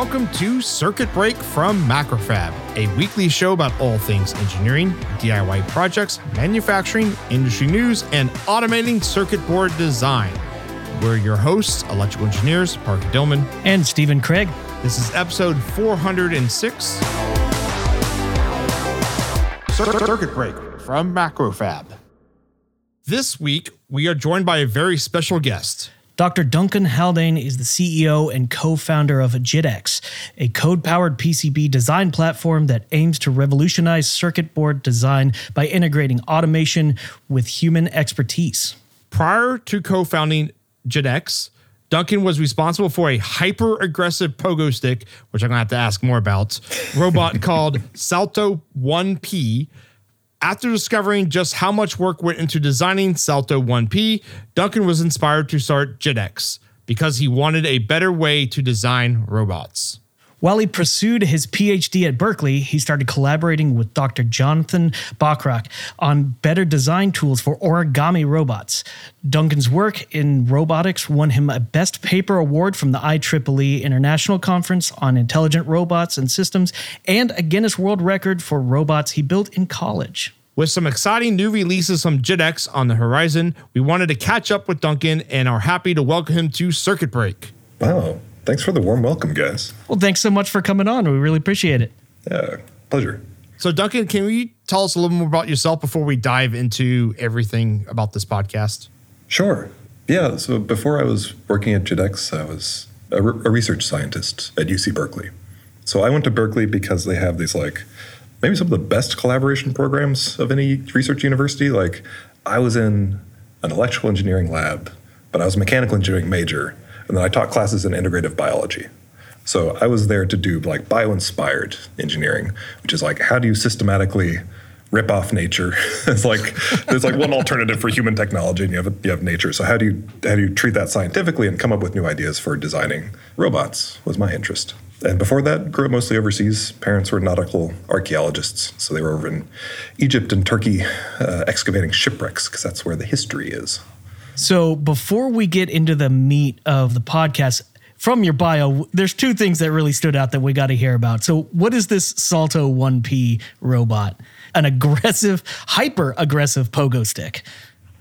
welcome to Circuit Break from MacroFab, a weekly show about all things engineering, DIY projects, manufacturing, industry news, and automating circuit board design. We're your hosts, electrical engineers Parker Dillmann and Stephen Craig. This is episode 406 Circuit Break from MacroFab. This week, we are joined by a very special guest. Dr. Duncan Haldane is the CEO and co founder of JITX, a code powered PCB design platform that aims to revolutionize circuit board design by integrating automation with human expertise. Prior to co founding JITX, Duncan was responsible for a hyper aggressive pogo stick, which I'm going to have to ask more about, robot called Salto 1P after discovering just how much work went into designing Salto 1P, Duncan was inspired to start JITX because he wanted a better way to design robots. While he pursued his PhD at Berkeley, he started collaborating with Dr. Jonathan Bachrach on better design tools for origami robots. Duncan's work in robotics won him a Best Paper Award from the IEEE International Conference on Intelligent Robots and Systems and a Guinness World Record for robots he built in college. With some exciting new releases from JITX on the horizon, we wanted to catch up with Duncan and are happy to welcome him to Circuit Break. Wow. Thanks for the warm welcome, guys. Well, thanks so much for coming on. We really appreciate it. Yeah, pleasure. So, Duncan, can you tell us a little more about yourself before we dive into everything about this podcast? Sure. Yeah. So, before I was working at JITX, I was a, re- a research scientist at UC Berkeley. So, I went to Berkeley because they have these like maybe some of the best collaboration programs of any research university. Like, I was in an electrical engineering lab, but I was a mechanical engineering major and then I taught classes in integrative biology. So I was there to do like bio-inspired engineering, which is like how do you systematically rip off nature? it's like there's like one alternative for human technology, and you have you have nature. So how do you how do you treat that scientifically and come up with new ideas for designing robots? Was my interest. And before that, grew up mostly overseas. Parents were nautical archaeologists, so they were over in Egypt and Turkey uh, excavating shipwrecks because that's where the history is. So before we get into the meat of the podcast, from your bio, there's two things that really stood out that we got to hear about. So, what is this Salto 1P robot? An aggressive, hyper aggressive pogo stick.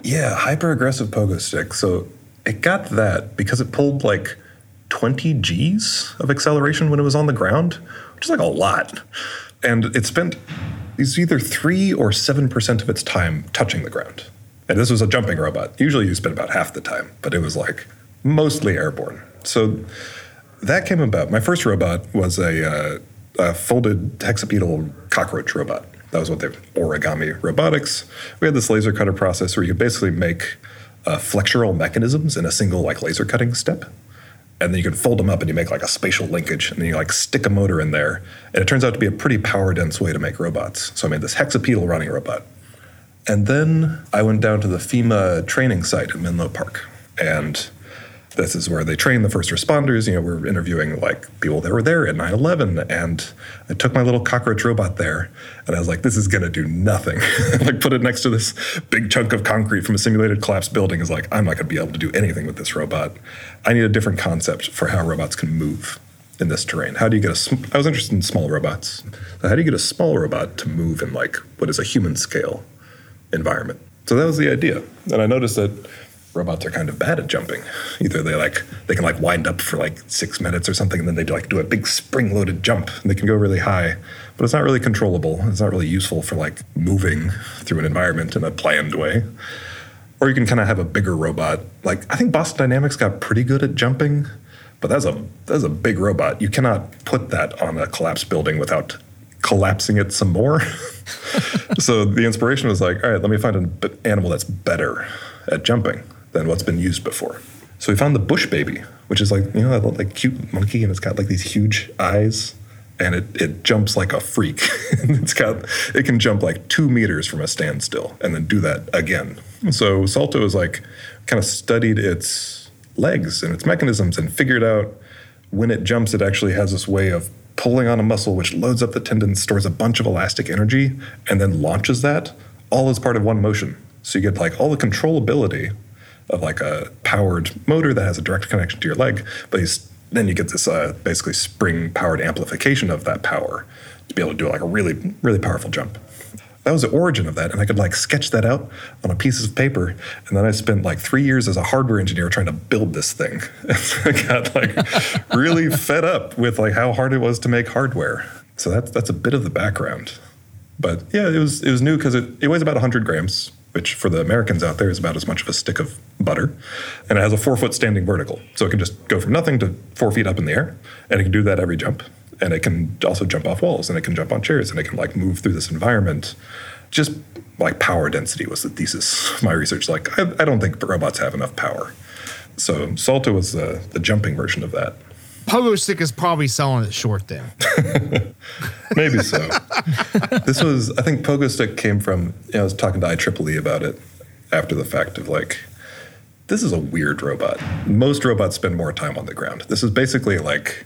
Yeah, hyper aggressive pogo stick. So, it got that because it pulled like 20 G's of acceleration when it was on the ground, which is like a lot. And it spent these either 3 or 7% of its time touching the ground. And this was a jumping robot. Usually you spend about half the time, but it was like mostly airborne. So that came about. My first robot was a, uh, a folded hexapedal cockroach robot. That was what they origami robotics. We had this laser cutter process where you could basically make uh, flexural mechanisms in a single like laser cutting step. And then you could fold them up and you make like a spatial linkage and then you like stick a motor in there. And it turns out to be a pretty power dense way to make robots. So I made this hexapedal running robot. And then I went down to the FEMA training site in Menlo Park. And this is where they train the first responders. You know, we're interviewing like people that were there at 9 11. And I took my little cockroach robot there and I was like, this is going to do nothing. like, put it next to this big chunk of concrete from a simulated collapsed building is like, I'm not going to be able to do anything with this robot. I need a different concept for how robots can move in this terrain. How do you get a? Sm- I was interested in small robots. So how do you get a small robot to move in like what is a human scale? Environment. So that was the idea. And I noticed that robots are kind of bad at jumping. Either they like they can like wind up for like six minutes or something, and then they do like do a big spring-loaded jump, and they can go really high, but it's not really controllable. It's not really useful for like moving through an environment in a planned way. Or you can kind of have a bigger robot. Like I think Boston Dynamics got pretty good at jumping, but that's a that's a big robot. You cannot put that on a collapsed building without collapsing it some more. so the inspiration was like, all right, let me find an animal that's better at jumping than what's been used before. So we found the bush baby, which is like you know that like cute monkey, and it's got like these huge eyes, and it it jumps like a freak. it's got it can jump like two meters from a standstill, and then do that again. So Salto is like kind of studied its legs and its mechanisms and figured out when it jumps, it actually has this way of pulling on a muscle, which loads up the tendon, stores a bunch of elastic energy, and then launches that all as part of one motion. So you get like all the controllability of like a powered motor that has a direct connection to your leg, but then you get this uh, basically spring powered amplification of that power to be able to do like a really, really powerful jump. That was the origin of that. And I could like sketch that out on a piece of paper. And then I spent like three years as a hardware engineer trying to build this thing. And so I got like really fed up with like how hard it was to make hardware. So that's that's a bit of the background. But yeah, it was it was new because it, it weighs about 100 grams, which for the Americans out there is about as much of a stick of butter. And it has a four foot standing vertical. So it can just go from nothing to four feet up in the air. And it can do that every jump. And it can also jump off walls and it can jump on chairs and it can like move through this environment. Just like power density was the thesis of my research. Like, I, I don't think robots have enough power. So Salto was the, the jumping version of that. Pogo Stick is probably selling it short then. Maybe so. this was, I think Pogo Stick came from, you know, I was talking to IEEE about it after the fact of like, this is a weird robot. Most robots spend more time on the ground. This is basically like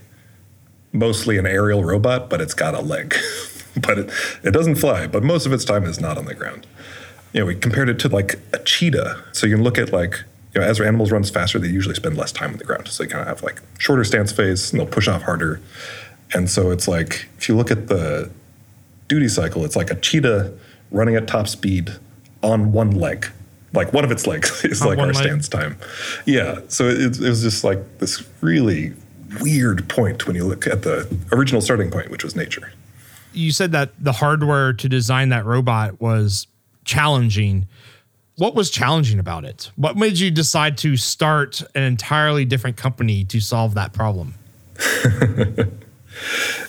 mostly an aerial robot, but it's got a leg. but it, it doesn't fly, but most of its time is not on the ground. You know, we compared it to like a cheetah. So you can look at like, you know, as animals runs faster, they usually spend less time on the ground. So they kind of have like shorter stance phase and they'll push off harder. And so it's like, if you look at the duty cycle, it's like a cheetah running at top speed on one leg. Like one of its legs is On like our leg? stance time. Yeah. So it, it was just like this really weird point when you look at the original starting point, which was nature. You said that the hardware to design that robot was challenging. What was challenging about it? What made you decide to start an entirely different company to solve that problem?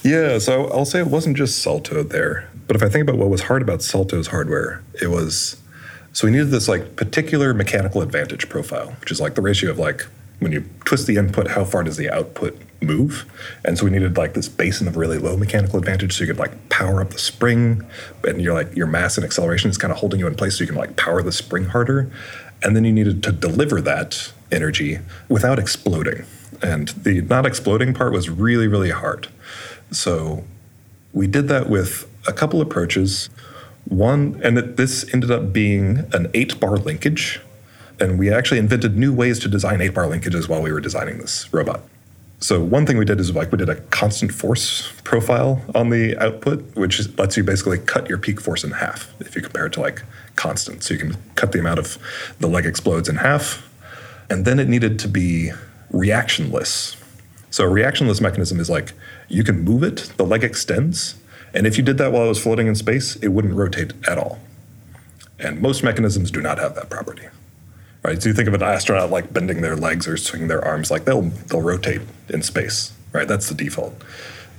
Yeah, so I'll say it wasn't just Salto there, but if I think about what was hard about Salto's hardware, it was so we needed this like particular mechanical advantage profile, which is like the ratio of like when you twist the input, how far does the output move? And so we needed like this basin of really low mechanical advantage, so you could like power up the spring, and you're like your mass and acceleration is kind of holding you in place, so you can like power the spring harder. And then you needed to deliver that energy without exploding. And the not exploding part was really, really hard. So we did that with a couple approaches. One, and this ended up being an eight bar linkage. And we actually invented new ways to design eight bar linkages while we were designing this robot. So one thing we did is like we did a constant force profile on the output, which lets you basically cut your peak force in half if you compare it to like constant. So you can cut the amount of the leg explodes in half. And then it needed to be reactionless. So a reactionless mechanism is like you can move it, the leg extends, and if you did that while it was floating in space, it wouldn't rotate at all. And most mechanisms do not have that property. Right? So you think of an astronaut like bending their legs or swinging their arms, like they'll they'll rotate in space. Right? That's the default.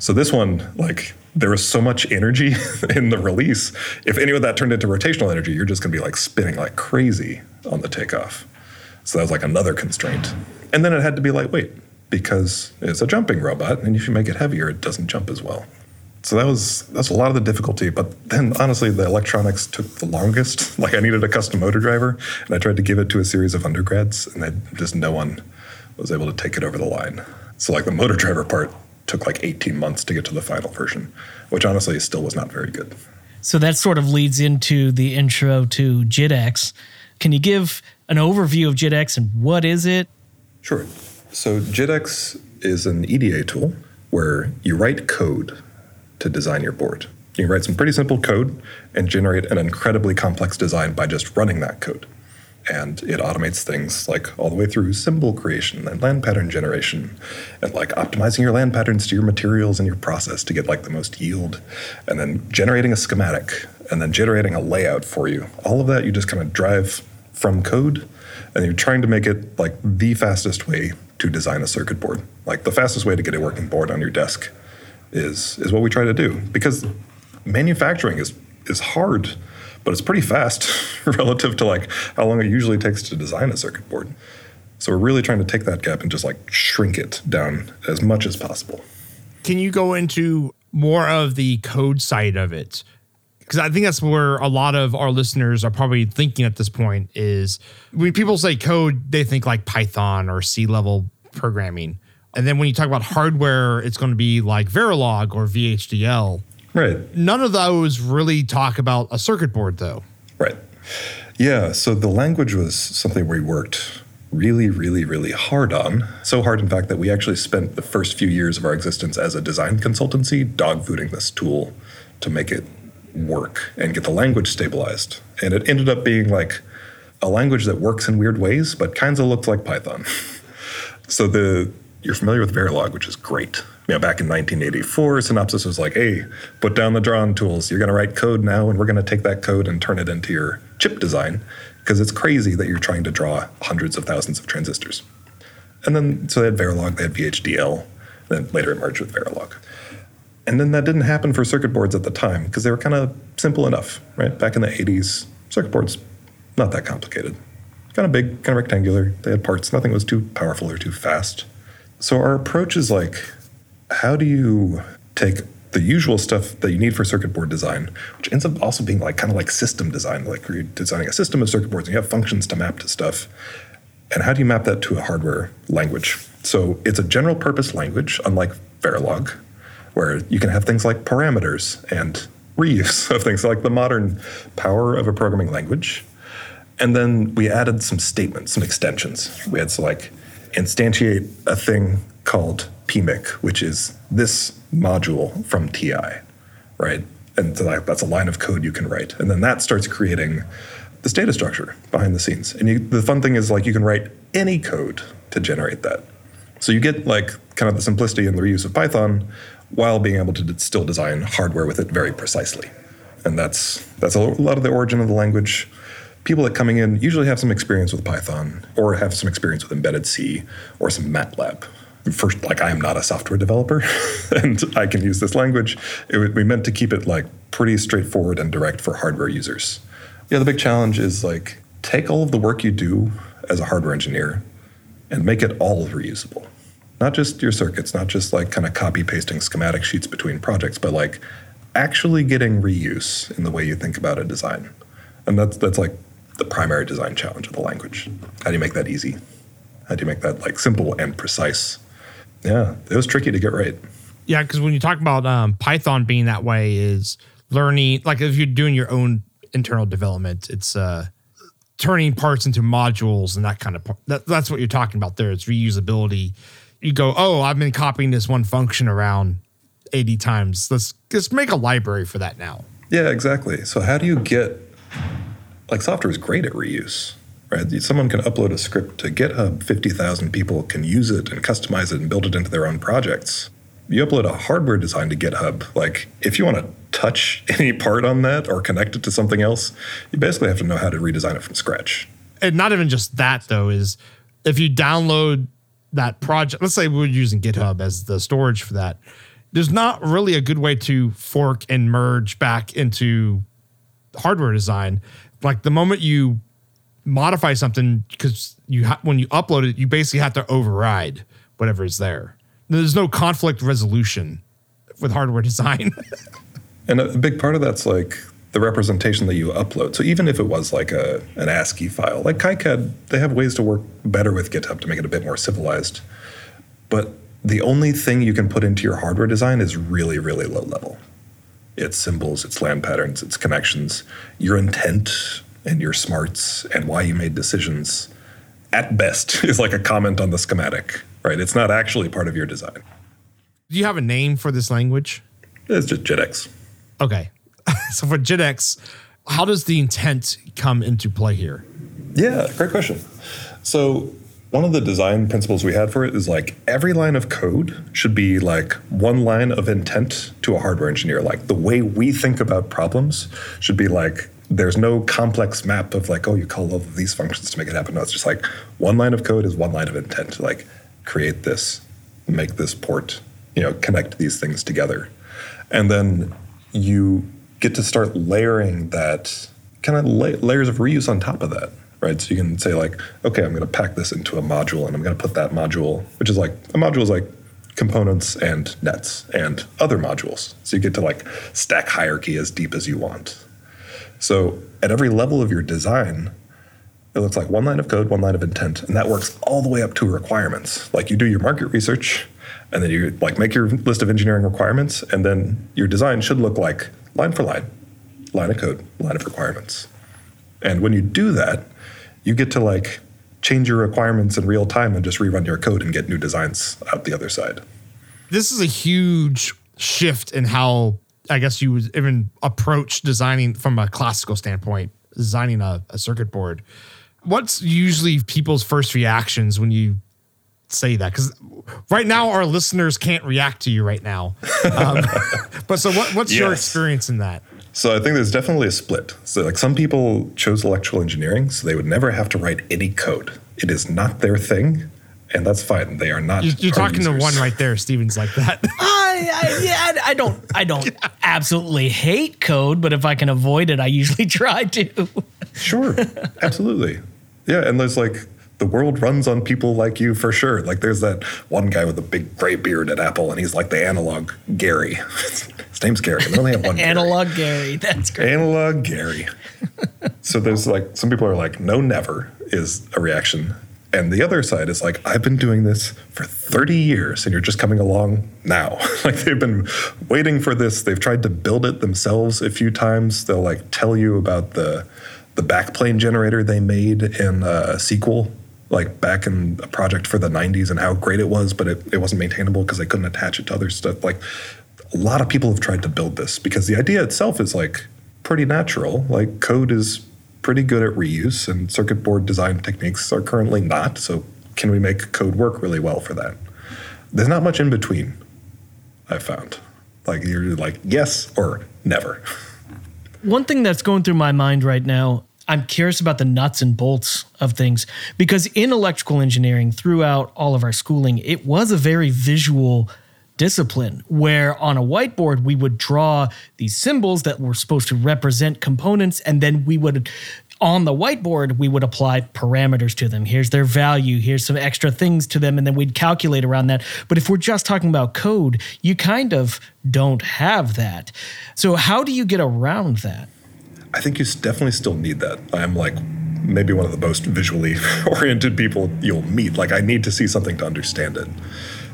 So this one, like there was so much energy in the release. If any of that turned into rotational energy, you're just gonna be like spinning like crazy on the takeoff. So that was like another constraint. And then it had to be lightweight because it's a jumping robot, and if you make it heavier, it doesn't jump as well. So that was that's a lot of the difficulty. But then honestly, the electronics took the longest. Like I needed a custom motor driver, and I tried to give it to a series of undergrads, and then just no one was able to take it over the line. So like the motor driver part took like 18 months to get to the final version, which honestly still was not very good. So that sort of leads into the intro to JITX. Can you give an overview of JITX and what is it? Sure. So JITX is an EDA tool where you write code to design your board. You can write some pretty simple code and generate an incredibly complex design by just running that code. And it automates things like all the way through symbol creation and land pattern generation and like optimizing your land patterns to your materials and your process to get like the most yield and then generating a schematic and then generating a layout for you. All of that you just kind of drive from code and you're trying to make it like the fastest way to design a circuit board. Like the fastest way to get a working board on your desk is is what we try to do because manufacturing is is hard, but it's pretty fast relative to like how long it usually takes to design a circuit board. So we're really trying to take that gap and just like shrink it down as much as possible. Can you go into more of the code side of it? Because I think that's where a lot of our listeners are probably thinking at this point is when people say code, they think like Python or C level programming. And then when you talk about hardware, it's going to be like Verilog or VHDL. Right. None of those really talk about a circuit board, though. Right. Yeah. So the language was something we worked really, really, really hard on. So hard, in fact, that we actually spent the first few years of our existence as a design consultancy dogfooding this tool to make it work and get the language stabilized. And it ended up being like a language that works in weird ways, but kinds of looks like Python. so the you're familiar with Verilog, which is great. You know, back in 1984, Synopsys was like, "Hey, put down the drawn tools. You're going to write code now, and we're going to take that code and turn it into your chip design because it's crazy that you're trying to draw hundreds of thousands of transistors." And then so they had Verilog, they had VHDL, then later it merged with Verilog. And then that didn't happen for circuit boards at the time because they were kind of simple enough, right? Back in the 80s, circuit boards not that complicated. Kind of big, kind of rectangular. They had parts. Nothing was too powerful or too fast. So our approach is like, how do you take the usual stuff that you need for circuit board design, which ends up also being like kind of like system design, like you're designing a system of circuit boards and you have functions to map to stuff. And how do you map that to a hardware language? So it's a general purpose language, unlike Verilog, where you can have things like parameters and reuse of things like the modern power of a programming language. And then we added some statements, some extensions. We had to like instantiate a thing called PMIC, which is this module from TI, right? And so that's a line of code you can write. And then that starts creating this data structure behind the scenes. And you, the fun thing is like you can write any code to generate that. So you get like kind of the simplicity and the reuse of Python while being able to still design hardware with it very precisely. And that's that's a lot of the origin of the language people that coming in usually have some experience with Python or have some experience with embedded C or some MATLAB. First, like I am not a software developer, and I can use this language. It, we meant to keep it like pretty straightforward and direct for hardware users. Yeah, the big challenge is like take all of the work you do as a hardware engineer and make it all reusable. Not just your circuits, not just like kind of copy pasting schematic sheets between projects, but like actually getting reuse in the way you think about a design. And that's that's like the primary design challenge of the language. How do you make that easy? How do you make that like simple and precise? Yeah, it was tricky to get right. Yeah, because when you talk about um, Python being that way, is learning like if you're doing your own internal development, it's uh, turning parts into modules and that kind of part. That, that's what you're talking about there. It's reusability. You go, oh, I've been copying this one function around 80 times. Let's just make a library for that now. Yeah, exactly. So how do you get like software is great at reuse, right? Someone can upload a script to GitHub, 50,000 people can use it and customize it and build it into their own projects. You upload a hardware design to GitHub, like if you want to touch any part on that or connect it to something else, you basically have to know how to redesign it from scratch. And not even just that though, is if you download that project, let's say we're using GitHub as the storage for that, there's not really a good way to fork and merge back into hardware design like the moment you modify something because you ha- when you upload it, you basically have to override whatever is there. There's no conflict resolution with hardware design. and a big part of that's like the representation that you upload. So even if it was like a an ASCII file, like KiCad, they have ways to work better with GitHub to make it a bit more civilized. But the only thing you can put into your hardware design is really, really low level its symbols, its land patterns, its connections, your intent and your smarts and why you made decisions at best is like a comment on the schematic, right? It's not actually part of your design. Do you have a name for this language? It's just JITX. Okay. so for JITX, how does the intent come into play here? Yeah, great question. So one of the design principles we had for it is like every line of code should be like one line of intent to a hardware engineer. Like the way we think about problems should be like there's no complex map of like, oh, you call all of these functions to make it happen. No, it's just like one line of code is one line of intent. Like create this, make this port, you know, connect these things together. And then you get to start layering that kind of la- layers of reuse on top of that right? So you can say like, okay, I'm going to pack this into a module, and I'm going to put that module, which is like a module is like components and nets and other modules. So you get to like stack hierarchy as deep as you want. So at every level of your design, it looks like one line of code, one line of intent, and that works all the way up to requirements. Like you do your market research, and then you like make your list of engineering requirements, and then your design should look like line for line, line of code, line of requirements. And when you do that, you get to like change your requirements in real time and just rerun your code and get new designs out the other side. This is a huge shift in how I guess you would even approach designing from a classical standpoint, designing a, a circuit board. What's usually people's first reactions when you say that? Because right now our listeners can't react to you right now. Um, but so what, what's your experience in that? So I think there's definitely a split. So like some people chose electrical engineering, so they would never have to write any code. It is not their thing, and that's fine. They are not. You're, you're hard talking to one right there. Stephen's like that. I, I, yeah, I- I don't, I don't absolutely hate code, but if I can avoid it, I usually try to. Sure, absolutely. Yeah, and there's like the world runs on people like you for sure. Like there's that one guy with a big gray beard at Apple, and he's like the analog Gary. His name's Gary. and They only have one Gary. Analog Gary, that's great. Analog Gary. so there's like some people are like, no, never is a reaction. And the other side is like, I've been doing this for 30 years and you're just coming along now. like they've been waiting for this. They've tried to build it themselves a few times. They'll like tell you about the the backplane generator they made in a sequel, like back in a project for the 90s and how great it was, but it, it wasn't maintainable because they couldn't attach it to other stuff. Like a lot of people have tried to build this because the idea itself is like pretty natural. Like code is pretty good at reuse, and circuit board design techniques are currently not. So, can we make code work really well for that? There's not much in between, I've found. Like, you're like, yes or never. One thing that's going through my mind right now, I'm curious about the nuts and bolts of things because in electrical engineering, throughout all of our schooling, it was a very visual discipline where on a whiteboard we would draw these symbols that were supposed to represent components and then we would on the whiteboard we would apply parameters to them. Here's their value. Here's some extra things to them. And then we'd calculate around that. But if we're just talking about code you kind of don't have that. So how do you get around that I think you definitely still need that. I'm like maybe one of the most visually oriented people you'll meet. Like, I need to see something to understand it.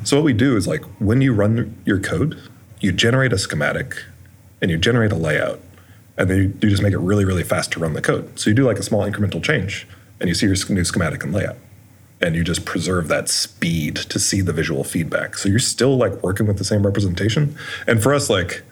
So, what we do is like when you run your code, you generate a schematic and you generate a layout, and then you, just make it really, really fast to run the code. So, you do like a small incremental change and you see your new schematic and layout. And you just preserve that speed to see the visual feedback. So you're still like working with the same representation. And for us, like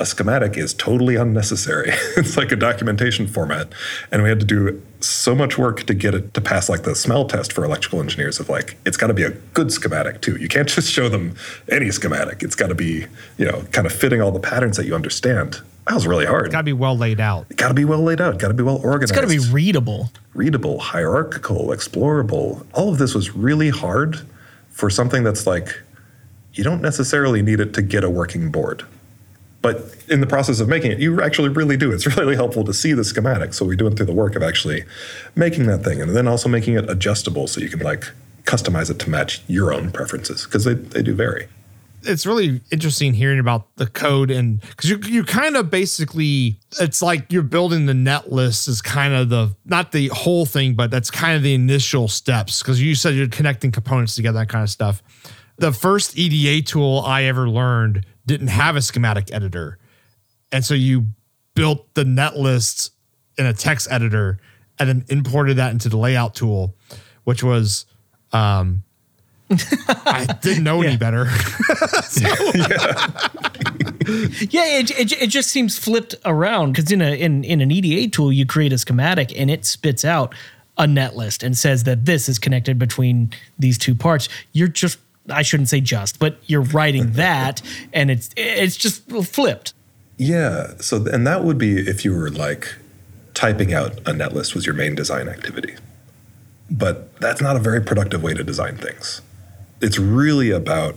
a schematic is totally unnecessary. it's like a documentation format. And we had to do so much work to get it to pass like the smell test for electrical engineers of like, it's got to be a good schematic too. You can't just show them any schematic. It's got to be, you know, kind of fitting all the patterns that you understand. That was really hard. It's got to be well laid out. Got to be well laid out. Got to be well organized it's got to be readable readable, hierarchical, explorable. All of this was really hard for something that's like, you don't necessarily need it to get a working board. But in the process of making it, you actually really do. It's really helpful to see the schematic. So we do it through the work of actually making that thing and then also making it adjustable so you can like customize it to match your own preferences because they, they do vary. it's really interesting hearing about the code and because you you kind of basically it's like you're building the net list is kind of the not the whole thing but that's kind of the initial steps because you said you're connecting components together that kind of stuff the first eda tool i ever learned didn't have a schematic editor and so you built the net list in a text editor and then imported that into the layout tool which was um I didn't know any better. Yeah, it, it, it just seems flipped around because in a in, in an EDA tool you create a schematic and it spits out a net list and says that this is connected between these two parts. You're just I shouldn't say just, but you're writing that and it's it's just flipped. Yeah. So, and that would be if you were like typing out a net list was your main design activity. But that's not a very productive way to design things. It's really about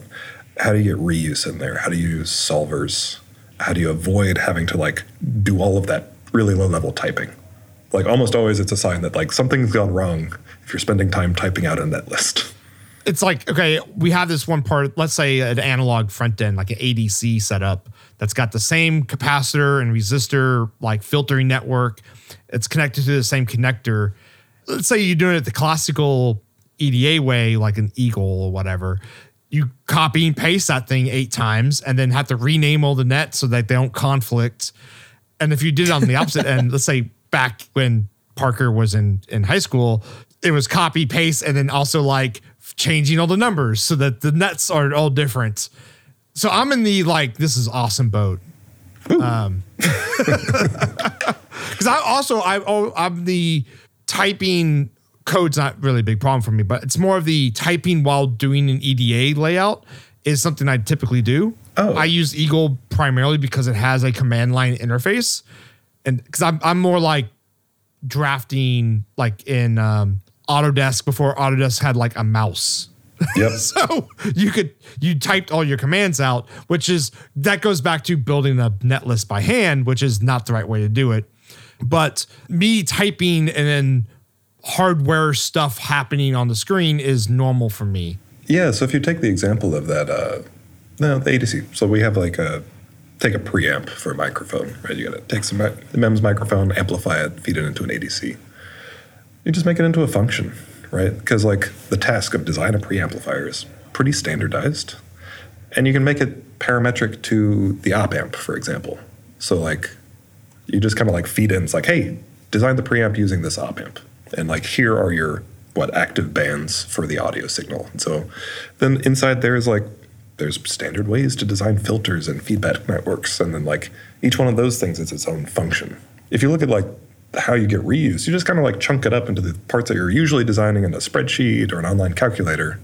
how do you get reuse in there? How do you use solvers? How do you avoid having to like do all of that really low level typing? Like almost always it's a sign that like something's gone wrong if you're spending time typing out a net list. it's like okay, we have this one part. Let's say an analog front end, like an ADC setup, that's got the same capacitor and resistor, like filtering network. It's connected to the same connector. Let's say you're doing it the classical EDA way, like an Eagle or whatever. You copy and paste that thing eight times, and then have to rename all the nets so that they don't conflict. And if you did it on the opposite end, let's say back when Parker was in in high school, it was copy paste and then also like changing all the numbers so that the nets are all different. So I'm in the like this is awesome boat. Um, because I also I oh, I'm the typing code's not really a big problem for me, but it's more of the typing while doing an EDA layout is something I typically do. Oh. I use Eagle primarily because it has a command line interface, and because I'm I'm more like drafting like in um, Autodesk before Autodesk had like a mouse. Yep. So you could you typed all your commands out, which is that goes back to building a net list by hand, which is not the right way to do it. But me typing and then hardware stuff happening on the screen is normal for me. Yeah, so if you take the example of that, uh, no, the ADC. So we have like a take a preamp for a microphone, right? You got to take some the MEMS microphone, amplify it, feed it into an ADC. You just make it into a function, right? Because like the task of design a preamplifier is pretty standardized, and you can make it parametric to the op amp, for example. So like you just kind of like feed in. It's like, hey, design the preamp using this op amp, and like here are your what active bands for the audio signal. And so then inside there is like there's standard ways to design filters and feedback networks, and then like each one of those things is its own function. If you look at like how you get reuse, you just kind of like chunk it up into the parts that you're usually designing in a spreadsheet or an online calculator.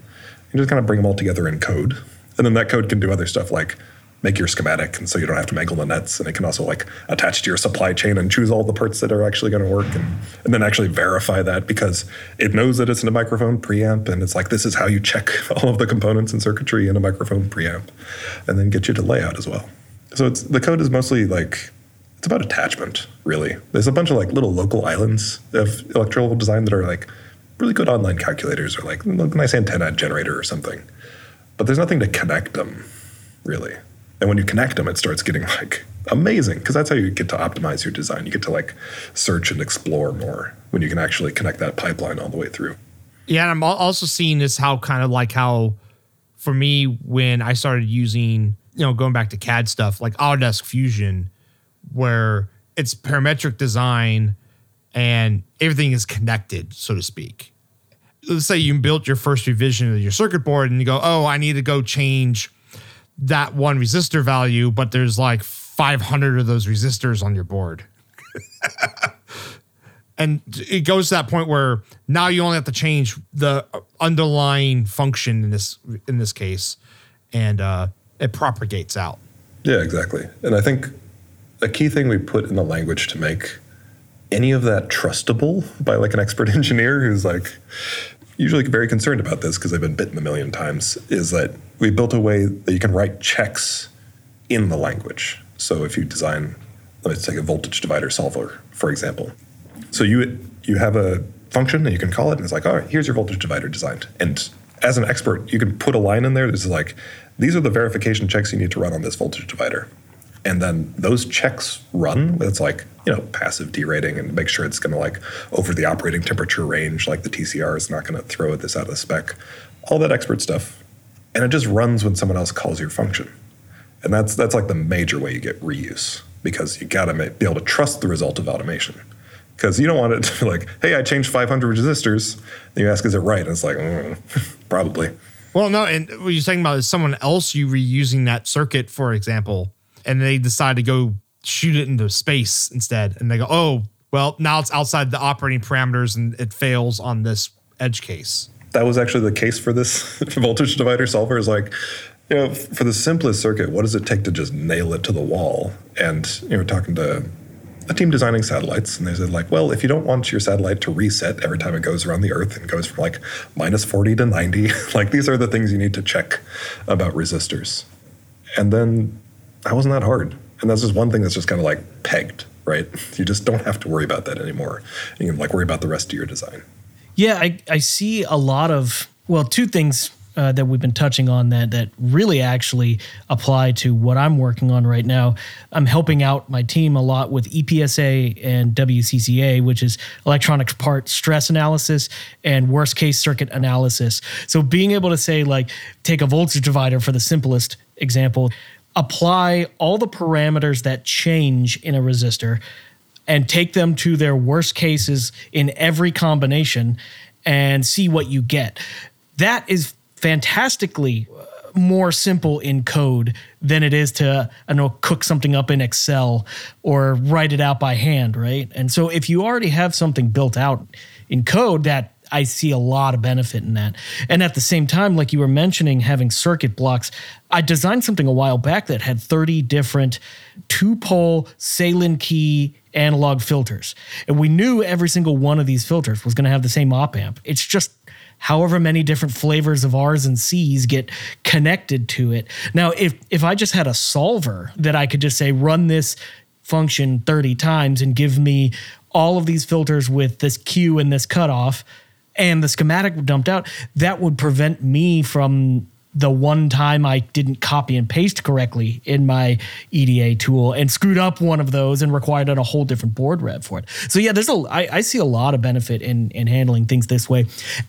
You just kind of bring them all together in code, and then that code can do other stuff like make your schematic, and so you don't have to mangle the nets, and it can also like attach to your supply chain and choose all the parts that are actually going to work, and, and then actually verify that because it knows that it's in a microphone preamp, and it's like this is how you check all of the components and circuitry in a microphone preamp, and then get you to layout as well. So it's the code is mostly like it's about attachment, really. There's a bunch of like little local islands of electrical design that are like really good online calculators or like a nice antenna generator or something. But there's nothing to connect them, really. And when you connect them, it starts getting like amazing because that's how you get to optimize your design. You get to like search and explore more when you can actually connect that pipeline all the way through. Yeah, and I'm also seeing this how kind of like how for me when I started using, you know, going back to CAD stuff like Autodesk Fusion, where it's parametric design and everything is connected, so to speak. Let's say you built your first revision of your circuit board and you go, oh, I need to go change that one resistor value, but there's like 500 of those resistors on your board. and it goes to that point where now you only have to change the underlying function in this in this case and uh, it propagates out Yeah, exactly. And I think a key thing we put in the language to make any of that trustable by like an expert engineer who's like usually very concerned about this because they've been bitten a million times is that we built a way that you can write checks in the language. So if you design, let's take a voltage divider solver, for example. So you you have a function and you can call it, and it's like, all right, here's your voltage divider designed. And as an expert, you can put a line in there that's like, these are the verification checks you need to run on this voltage divider. And then those checks run. It's like, you know, passive derating and make sure it's going to like over the operating temperature range, like the TCR is not going to throw this out of the spec. All that expert stuff. And it just runs when someone else calls your function. And that's that's like the major way you get reuse because you got to be able to trust the result of automation. Because you don't want it to be like, hey, I changed 500 resistors. And you ask, is it right? And it's like, mm, probably. well no and what you're talking about is someone else you reusing that circuit for example and they decide to go shoot it into space instead. And they go oh well now it's outside the operating parameters and it fails on this edge case. That was actually the case for this voltage divider solver. Is like you know for the simplest circuit what does it take to just nail it to the wall? And you know talking to a team designing satellites and they said like well if you don't want your satellite to reset every time it goes around the earth and goes from like minus 40 to 90 like these are the things you need to check about resistors. And then that wasn't that hard and that's just one thing that's just kind of like pegged right you just don't have to worry about that anymore you can like worry about the rest of your design Yeah, I, I see a lot of well, two things uh, that we've been touching on that that really actually apply to what I'm working on right now. I'm helping out my team a lot with EPSA and WCCA, which is electronics part stress analysis and worst case circuit analysis. So being able to say like take a voltage divider for the simplest example, apply all the parameters that change in a resistor and take them to their worst cases in every combination and see what you get. That is fantastically more simple in code than it is to I know cook something up in Excel or write it out by hand, right? And so if you already have something built out in code that I see a lot of benefit in that. And at the same time, like you were mentioning, having circuit blocks, I designed something a while back that had 30 different two pole Sallen-Key analog filters. And we knew every single one of these filters was going to have the same op amp. It's just however many different flavors of R's and C's get connected to it. Now, if if I just had a solver that I could just say run this function 30 times and give me all of these filters with this Q and this cutoff and the schematic dumped out, that would prevent me from the one time I didn't copy and paste correctly in my EDA tool and screwed up one of those and required a whole different board rev for it. So yeah, there's a I, I see a lot of benefit in in handling things this way,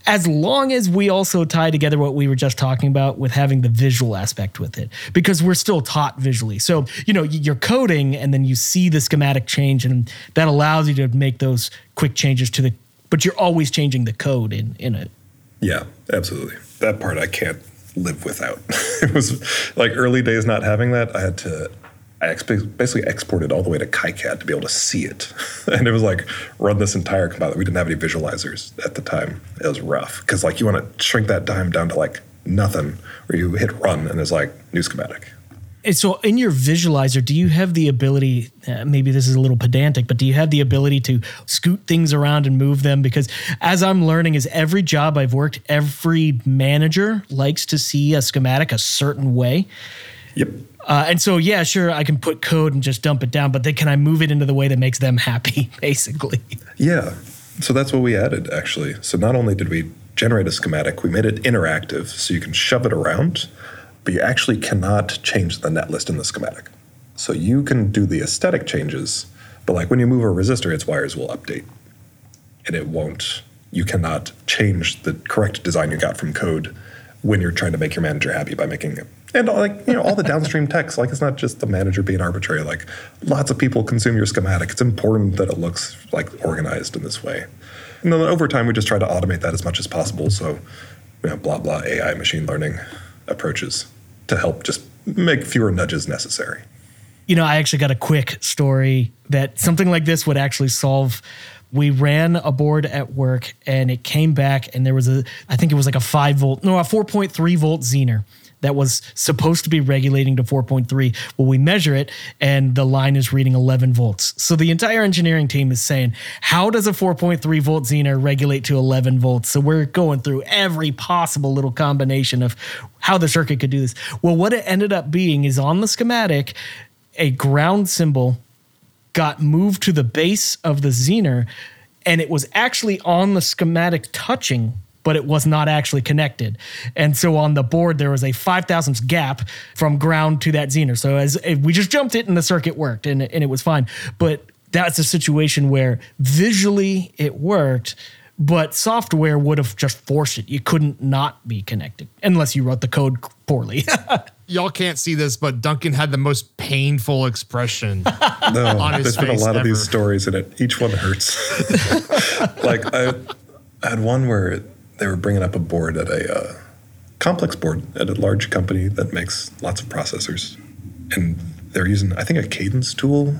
as long as we also tie together what we were just talking about with having the visual aspect with it, because we're still taught visually. So you know you're coding and then you see the schematic change, and that allows you to make those quick changes to the. But you're always changing the code in in it. Yeah, absolutely. That part I can't live without. it was like early days not having that. I had to, I basically exported all the way to KiCad to be able to see it. and it was like, run this entire compiler. We didn't have any visualizers at the time. It was rough because like you want to shrink that dime down to like nothing where you hit run and it's like new schematic. And so in your visualizer, do you have the ability, uh, maybe this is a little pedantic, but do you have the ability to scoot things around and move them? Because as I'm learning, is every job I've worked, every manager likes to see a schematic a certain way. Yep. Uh, and so, yeah, sure, I can put code and just dump it down, but then can I move it into the way that makes them happy, basically? Yeah. So that's what we added, actually. So not only did we generate a schematic, we made it interactive so you can shove it around but you actually cannot change the net list in the schematic. So you can do the aesthetic changes, but like when you move a resistor, its wires will update. And it won't, you cannot change the correct design you got from code when you're trying to make your manager happy by making it. And like, you know, all the downstream text, like it's not just the manager being arbitrary. Like lots of people consume your schematic. It's important that it looks like organized in this way. And then over time, we just try to automate that as much as possible. So, you know, blah, blah, AI, machine learning approaches to help just make fewer nudges necessary. You know, I actually got a quick story that something like this would actually solve. We ran a board at work and it came back and there was a, I think it was like a five volt, no, a 4.3 volt Zener that was supposed to be regulating to 4.3. Well, we measure it and the line is reading 11 volts. So the entire engineering team is saying, how does a 4.3 volt Zener regulate to 11 volts? So we're going through every possible little combination of how the circuit could do this. Well, what it ended up being is on the schematic, a ground symbol got moved to the base of the Zener and it was actually on the schematic touching but it was not actually connected. And so on the board, there was a 5 thousandths gap from ground to that Zener. So as we just jumped it and the circuit worked and, and it was fine. But that's a situation where visually it worked, but software would have just forced it. You couldn't not be connected unless you wrote the code poorly. Y'all can't see this, but Duncan had the most painful expression. No, on his there's been a lot ever. of these stories, and it each one hurts. like I, I had one where they were bringing up a board at a uh, complex board at a large company that makes lots of processors, and they're using I think a Cadence tool,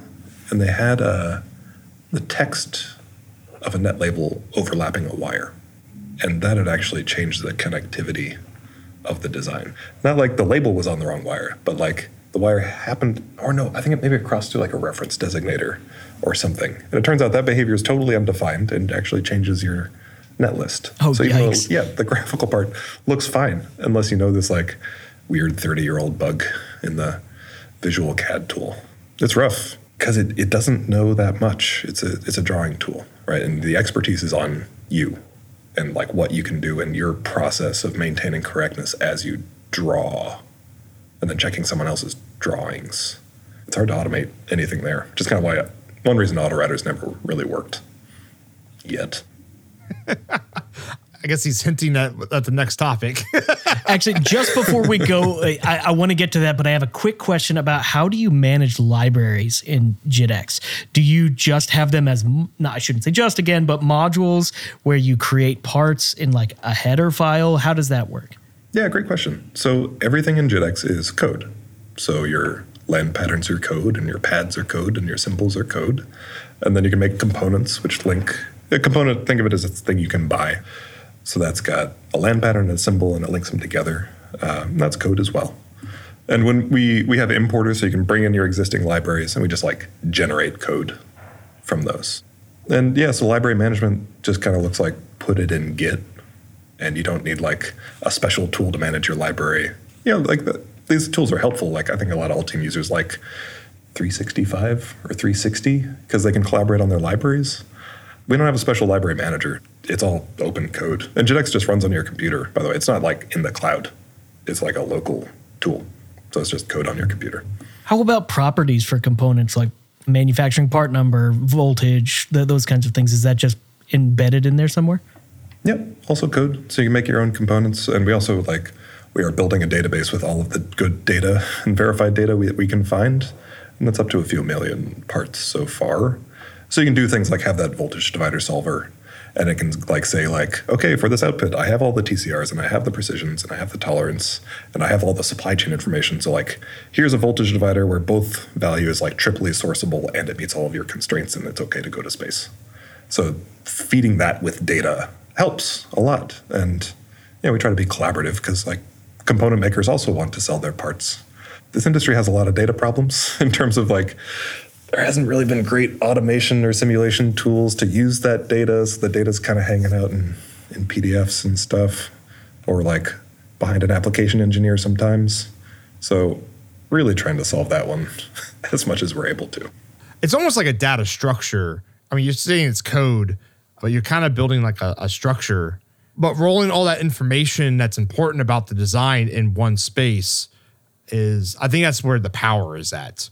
and they had uh, the text of a net label overlapping a wire, and that had actually changed the connectivity of the design. Not like the label was on the wrong wire, but like the wire happened, or no, I think it maybe crossed to like a reference designator or something. And it turns out that behavior is totally undefined and actually changes your net list. Oh, so yikes. Though, yeah, the graphical part looks fine unless you know this like weird 30 year old bug in the visual CAD tool. It's rough because it, it doesn't know that much. It's a it's a drawing tool, right? And the expertise is on you and like what you can do in your process of maintaining correctness as you draw and then checking someone else's drawings. It's hard to automate anything there. Just kind of why one reason AutoRouter's never really worked yet. I guess he's hinting at, at the next topic. Actually, just before we go, I, I want to get to that, but I have a quick question about how do you manage libraries in JITX? Do you just have them as, no, I shouldn't say just again, but modules where you create parts in like a header file? How does that work? Yeah, great question. So everything in JITX is code. So your land patterns are code, and your pads are code, and your symbols are code. And then you can make components which link. A component, think of it as a thing you can buy. So that's got a land pattern and a symbol, and it links them together. Um, that's code as well. And when we we have importers, so you can bring in your existing libraries, and we just like generate code from those. And yeah, so library management just kind of looks like put it in Git, and you don't need like a special tool to manage your library. You know, like the, these tools are helpful. Like I think a lot of Altium users like 365 or 360 because they can collaborate on their libraries. We don't have a special library manager. It's all open code. And JITX just runs on your computer, by the way. It's not like in the cloud. It's like a local tool. So it's just code on your computer. How about properties for components like manufacturing part number, voltage, th- those kinds of things? Is that just embedded in there somewhere? Yep, also code. So you can make your own components. And we also like we are building a database with all of the good data and verified data we, we can find. And that's up to a few million parts so far. So you can do things like have that voltage divider solver and it can like say like okay for this output i have all the tcrs and i have the precisions and i have the tolerance and i have all the supply chain information. So like here's a voltage divider where both value is like triply sourceable and it meets all of your constraints and it's okay to go to space. So feeding that with data helps a lot and yeah we try to be collaborative because like component makers also want to sell their parts. This industry has a lot of data problems in terms of like there hasn't really been great automation or simulation tools to use that data. So the data's kind of hanging out in, in PDFs and stuff, or like behind an application engineer sometimes. So really trying to solve that one as much as we're able to. It's almost like a data structure. I mean, you're saying it's code, but you're kind of building like a, a structure, but rolling all that information that's important about the design in one space is, I think that's where the power is at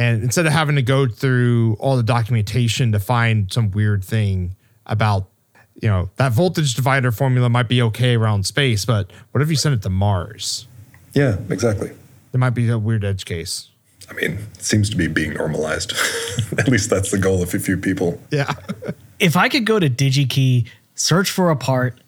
and instead of having to go through all the documentation to find some weird thing about, you know, that voltage divider formula might be okay around space, but what if you send it to Mars? Yeah, exactly. There might be a weird edge case. I mean, it seems to be being normalized. At least that's the goal of a few people. Yeah. if I could go to DigiKey, search for a part,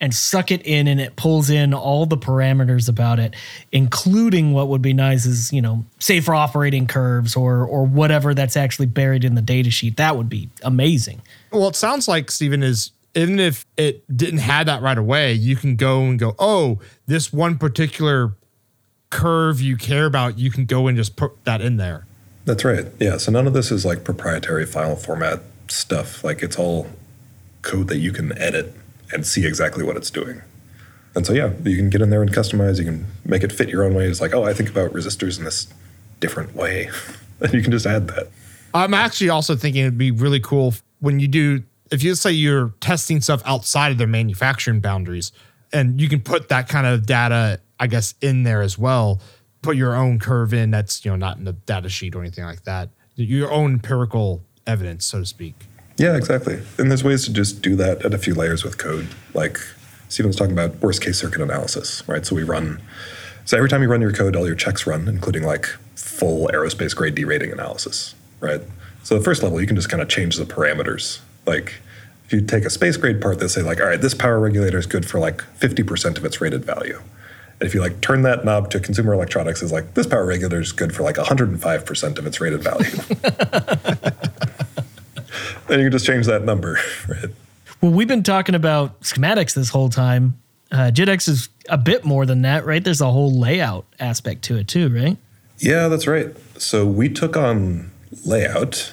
and suck it in and it pulls in all the parameters about it including what would be nice is you know safer operating curves or or whatever that's actually buried in the data sheet. That would be amazing. Well it sounds like stephen is even if it didn't have that right away you can go and go oh this one particular curve you care about you can go and just put that in there. That's right. Yeah so none of this is like proprietary file format stuff. Like it's all code that you can edit and see exactly what it's doing. And so, yeah, you can get in there and customize. You can make it fit your own way. It's like, oh, I think about resistors in this different way. and you can just add that. I'm actually also thinking it'd be really cool when you do, if you say you're testing stuff outside of their manufacturing boundaries, and you can put that kind of data, I guess, in there as well. Put your own curve in that's, you know, not in the data sheet or anything like that. Your own empirical evidence, so to speak. Yeah, exactly. And there's ways to just do that at a few layers with code. Like Stephen was talking about worst case circuit analysis, right? So we run, so every time you run your code, all your checks run, including like full aerospace grade derating analysis, right? So the first level, you can just kind of change the parameters. Like if you take a space grade part that say like, all right, this power regulator is good for like 50% of its rated value. And if you like turn that knob to consumer electronics, is like this power regulator is good for like 105% of its rated value. then you can just change that number, right? Well, we've been talking about schematics this whole time. Uh, JITX is a bit more than that, right? There's a whole layout aspect to it too, right? Yeah, that's right. So we took on layout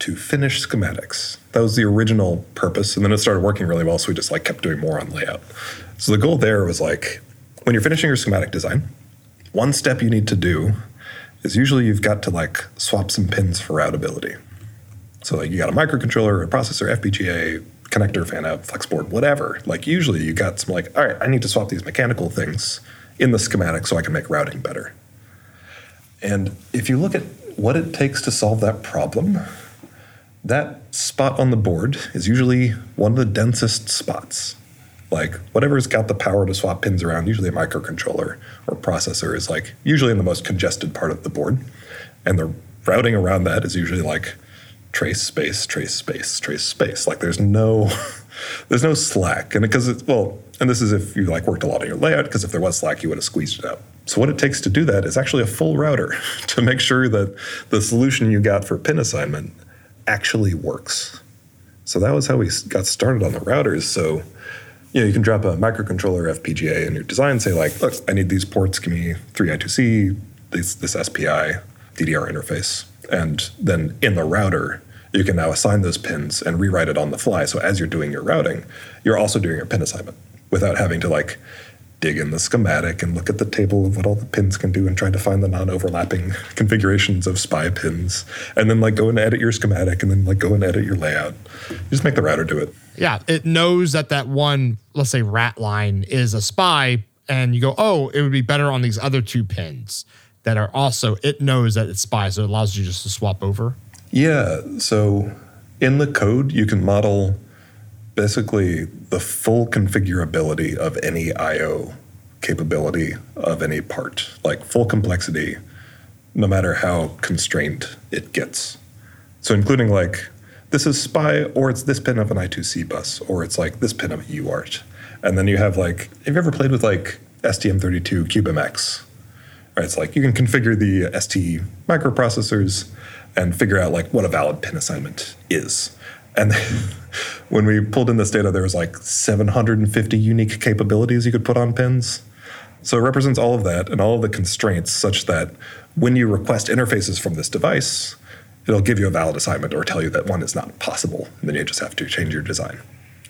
to finish schematics. That was the original purpose, and then it started working really well, so we just like kept doing more on layout. So the goal there was like when you're finishing your schematic design, one step you need to do is usually you've got to like swap some pins for routability. So like you got a microcontroller, a processor, FPGA, connector, fan out, flex board, whatever. Like usually you got some like, all right, I need to swap these mechanical things in the schematic so I can make routing better. And if you look at what it takes to solve that problem, that spot on the board is usually one of the densest spots. Like whatever's got the power to swap pins around, usually a microcontroller or processor is like usually in the most congested part of the board. And the routing around that is usually like trace space, trace space, trace space. Like there's no there's no slack. And because it's well, and this is if you like worked a lot on your layout, because if there was slack, you would have squeezed it out. So what it takes to do that is actually a full router to make sure that the solution you got for pin assignment actually works. So that was how we got started on the routers. So you know, you can drop a microcontroller FPGA in your design, say like, look, I need these ports, give me 3I2C, this, this SPI, DDR interface. And then in the router, you can now assign those pins and rewrite it on the fly. So as you're doing your routing, you're also doing your pin assignment without having to like dig in the schematic and look at the table of what all the pins can do and try to find the non-overlapping configurations of SPI pins and then like go and edit your schematic and then like go and edit your layout. You just make the router do it. Yeah, it knows that that one, let's say rat line is a SPI and you go, "Oh, it would be better on these other two pins." That are also, it knows that it's SPI so it allows you just to swap over. Yeah. So in the code, you can model basically the full configurability of any I/O capability of any part, like full complexity, no matter how constrained it gets. So including like this is SPI, or it's this pin of an I2C bus, or it's like this pin of a UART. And then you have like, have you ever played with like STM32 CubeMX? Right, it's like you can configure the ST microprocessors and figure out like what a valid pin assignment is. And when we pulled in this data, there was like 750 unique capabilities you could put on pins. So it represents all of that and all of the constraints such that when you request interfaces from this device, it'll give you a valid assignment or tell you that one is not possible. And then you just have to change your design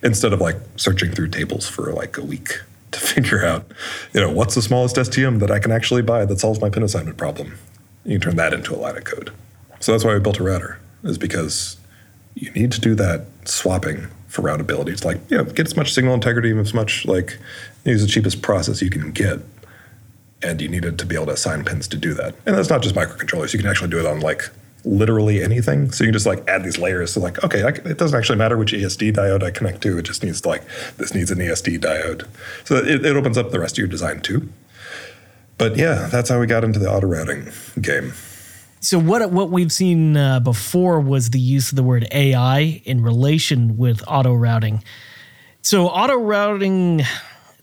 instead of like searching through tables for like a week to figure out, you know, what's the smallest STM that I can actually buy that solves my pin assignment problem. You can turn that into a line of code. So that's why we built a router, is because you need to do that swapping for routability. It's like, you know, get as much signal integrity, as much like use the cheapest process you can get. And you needed to be able to assign pins to do that. And that's not just microcontrollers. You can actually do it on like literally anything. So you can just like add these layers. So like, okay, can, it doesn't actually matter which ESD diode I connect to. It just needs to like, this needs an ESD diode. So it, it opens up the rest of your design too. But yeah, that's how we got into the auto routing game. So what what we've seen uh, before was the use of the word AI in relation with auto routing. So auto routing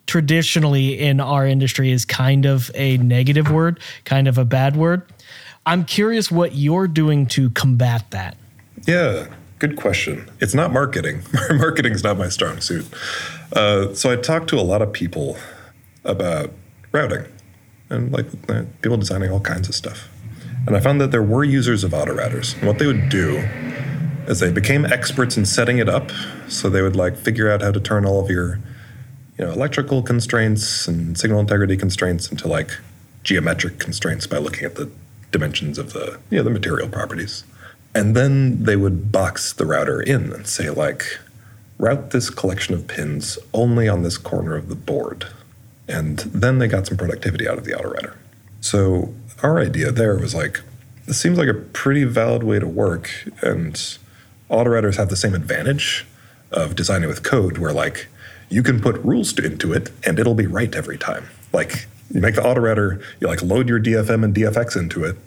traditionally in our industry is kind of a negative word, kind of a bad word. I'm curious what you're doing to combat that. Yeah, good question. It's not marketing. marketing is not my strong suit. Uh, so I talked to a lot of people about routing and like uh, people designing all kinds of stuff. And I found that there were users of auto routers. What they would do is they became experts in setting it up. So they would like figure out how to turn all of your you know, electrical constraints and signal integrity constraints into like geometric constraints by looking at the dimensions of the you know, the material properties. And then they would box the router in and say like route this collection of pins only on this corner of the board. And then they got some productivity out of the auto router. So our idea there was like, this seems like a pretty valid way to work, and auto routers have the same advantage of designing with code, where like you can put rules into it and it'll be right every time. Like you make the auto router, you like load your DFM and DFX into it,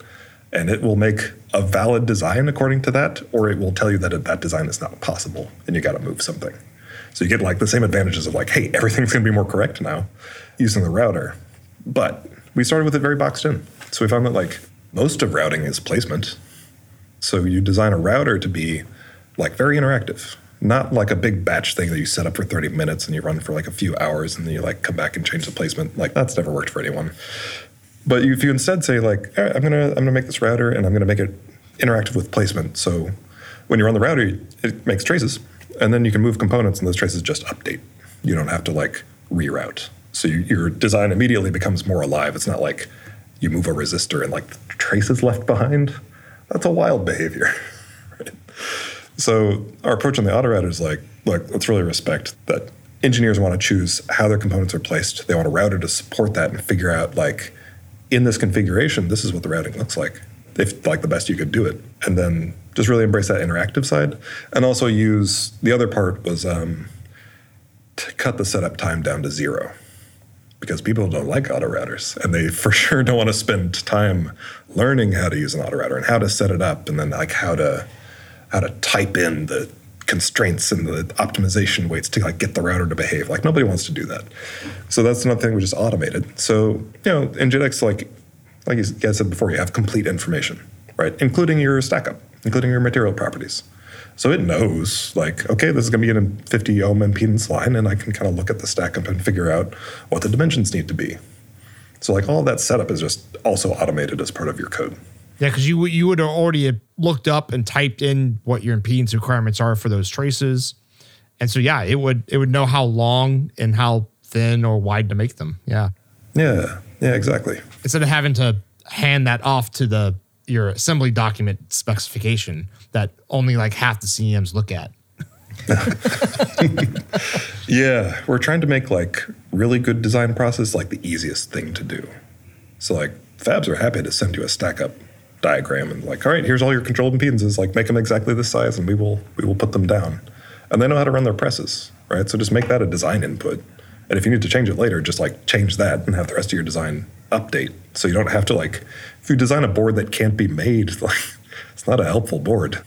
and it will make a valid design according to that, or it will tell you that that design is not possible and you got to move something. So you get like the same advantages of like, hey, everything's going to be more correct now using the router. But we started with it very boxed in. So we found that like most of routing is placement. So you design a router to be like very interactive, not like a big batch thing that you set up for 30 minutes and you run for like a few hours and then you like come back and change the placement. Like that's never worked for anyone. But if you instead say like, I'm gonna I'm gonna make this router and I'm gonna make it interactive with placement. So when you're on the router, it makes traces, and then you can move components and those traces just update. You don't have to like reroute. So you, your design immediately becomes more alive. It's not like you move a resistor and like trace is left behind. That's a wild behavior. right? So our approach on the auto router is like, look, let's really respect that engineers want to choose how their components are placed. They want a router to support that and figure out like in this configuration, this is what the routing looks like. If like the best you could do it. And then just really embrace that interactive side. And also use the other part was um, to cut the setup time down to zero because people don't like auto routers and they for sure don't want to spend time learning how to use an auto router and how to set it up and then like how to how to type in the constraints and the optimization weights to like get the router to behave. Like nobody wants to do that. So that's another thing we just automated. So you know, in JITX, like like guys said before, you have complete information, right? Including your stack up, including your material properties. So it knows, like, okay, this is going to be in a 50 ohm impedance line, and I can kind of look at the stack up and figure out what the dimensions need to be. So, like, all that setup is just also automated as part of your code. Yeah, because you you would have already looked up and typed in what your impedance requirements are for those traces, and so yeah, it would it would know how long and how thin or wide to make them. Yeah, Yeah, yeah, exactly. instead of having to hand that off to the your assembly document specification that only like half the CEMs look at. Yeah, we're trying to make like really good design process like the easiest thing to do. So like fabs are happy to send you a stack up diagram and like, all right, here's all your controlled impedances. Like make them exactly this size, and we will we will put them down. And they know how to run their presses, right? So just make that a design input. And if you need to change it later, just like change that and have the rest of your design update. So you don't have to like if you design a board that can't be made, like it's not a helpful board.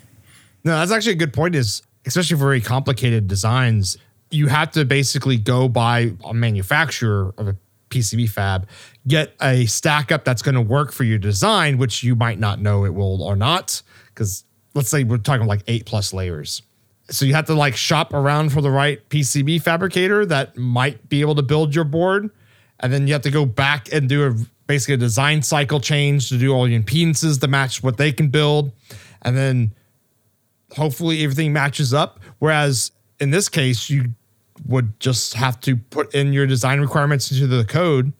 No, that's actually a good point. Is especially for very complicated designs, you have to basically go by a manufacturer of a PCB fab, get a stack up that's going to work for your design, which you might not know it will or not. Because let's say we're talking like eight plus layers. So you have to like shop around for the right PCB fabricator that might be able to build your board. And then you have to go back and do a basically a design cycle change to do all your impedances to match what they can build. And then hopefully everything matches up. Whereas in this case, you would just have to put in your design requirements into the code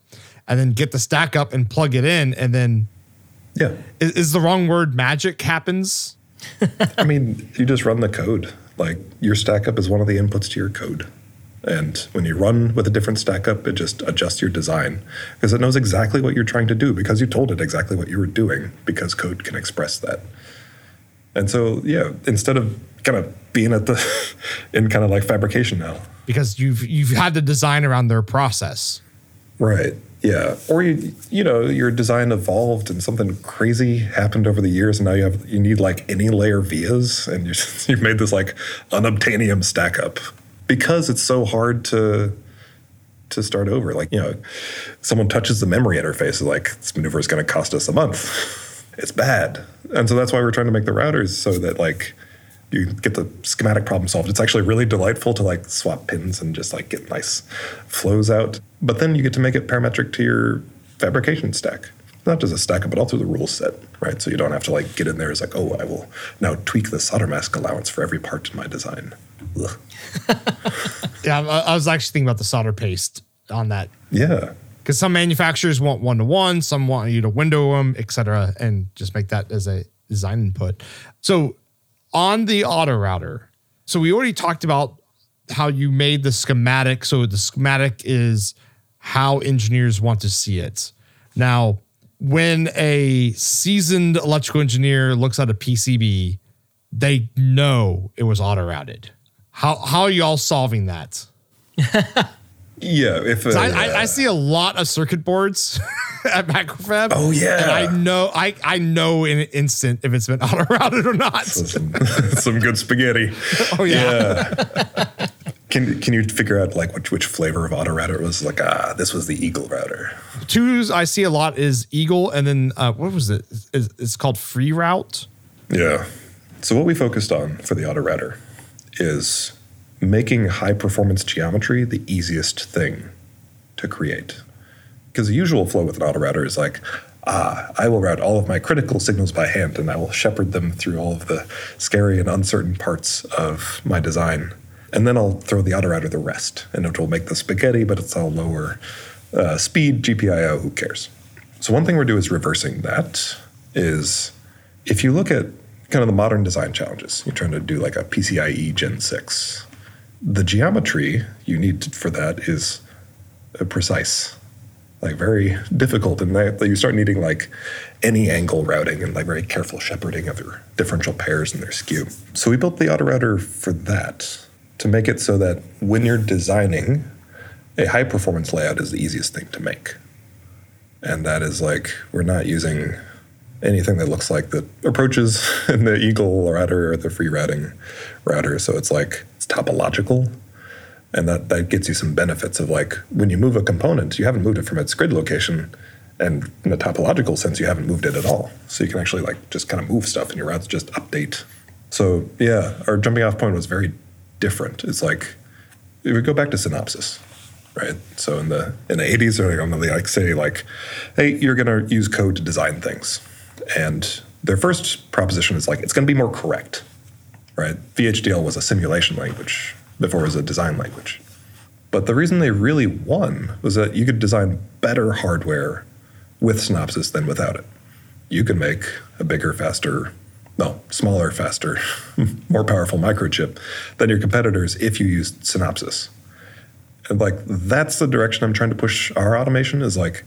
and then get the stack up and plug it in. And then Yeah. is, is the wrong word magic happens? I mean, you just run the code. Like your stack up is one of the inputs to your code. And when you run with a different stack up, it just adjusts your design because it knows exactly what you're trying to do because you told it exactly what you were doing because code can express that. And so, yeah, instead of kind of being at the in kind of like fabrication now. Because you've you've had the design around their process. Right. Yeah. Or you you know, your design evolved and something crazy happened over the years and now you have you need like any layer vias and you you've made this like unobtainium stack up because it's so hard to to start over. Like, you know, someone touches the memory interface, like this maneuver is gonna cost us a month. It's bad. And so that's why we're trying to make the routers so that like you get the schematic problem solved. It's actually really delightful to like swap pins and just like get nice flows out. But then you get to make it parametric to your fabrication stack. Not just a stack, but also the rule set, right? So you don't have to like get in there as like, oh, I will now tweak the solder mask allowance for every part in my design. Yeah, I, I was actually thinking about the solder paste on that Yeah. because some manufacturers want one to one, some want you to window them, et cetera, and just make that as a design input. So on the auto router, so we already talked about how you made the schematic. So the schematic is how engineers want to see it. Now, when a seasoned electrical engineer looks at a PCB, they know it was auto routed. How how are y'all solving that? Yeah. If uh, I, I, I see a lot of circuit boards at MacroFab. Oh, yeah. and I know I I know in an instant if it's been auto routed or not. some, some good spaghetti. Oh yeah. Yeah. Can, can you figure out like which, which flavor of auto router it was? Like, ah, this was the Eagle router. Twos I see a lot is Eagle, and then uh, what was it? It's, it's called Free Route. Yeah. So what we focused on for the auto router is making high performance geometry the easiest thing to create. Because the usual flow with an auto router is like, ah, I will route all of my critical signals by hand and I will shepherd them through all of the scary and uncertain parts of my design. And then I'll throw the auto router the rest. And it will make the spaghetti, but it's all lower uh, speed, GPIO, who cares? So one thing we're doing is reversing that is if you look at kind of the modern design challenges, you're trying to do like a PCIe Gen 6. The geometry you need for that is uh, precise, like very difficult. And that you start needing like any angle routing and like very careful shepherding of your differential pairs and their skew. So we built the auto router for that to make it so that when you're designing, a high performance layout is the easiest thing to make. And that is like, we're not using anything that looks like the approaches in the Eagle router or the free routing router. So it's like, it's topological. And that, that gets you some benefits of like, when you move a component, you haven't moved it from its grid location. And in a topological sense, you haven't moved it at all. So you can actually like just kind of move stuff and your routes just update. So yeah, our jumping off point was very different. It's like, if we go back to Synopsys, right? So in the in the 80s, they're going to like say like, hey, you're going to use code to design things, and their first proposition is like it's going to be more correct, right? VHDL was a simulation language before it was a design language, but the reason they really won was that you could design better hardware with Synopsys than without it. You can make a bigger, faster, no, smaller, faster, more powerful microchip than your competitors if you used Synopsys. And like that's the direction I'm trying to push our automation is like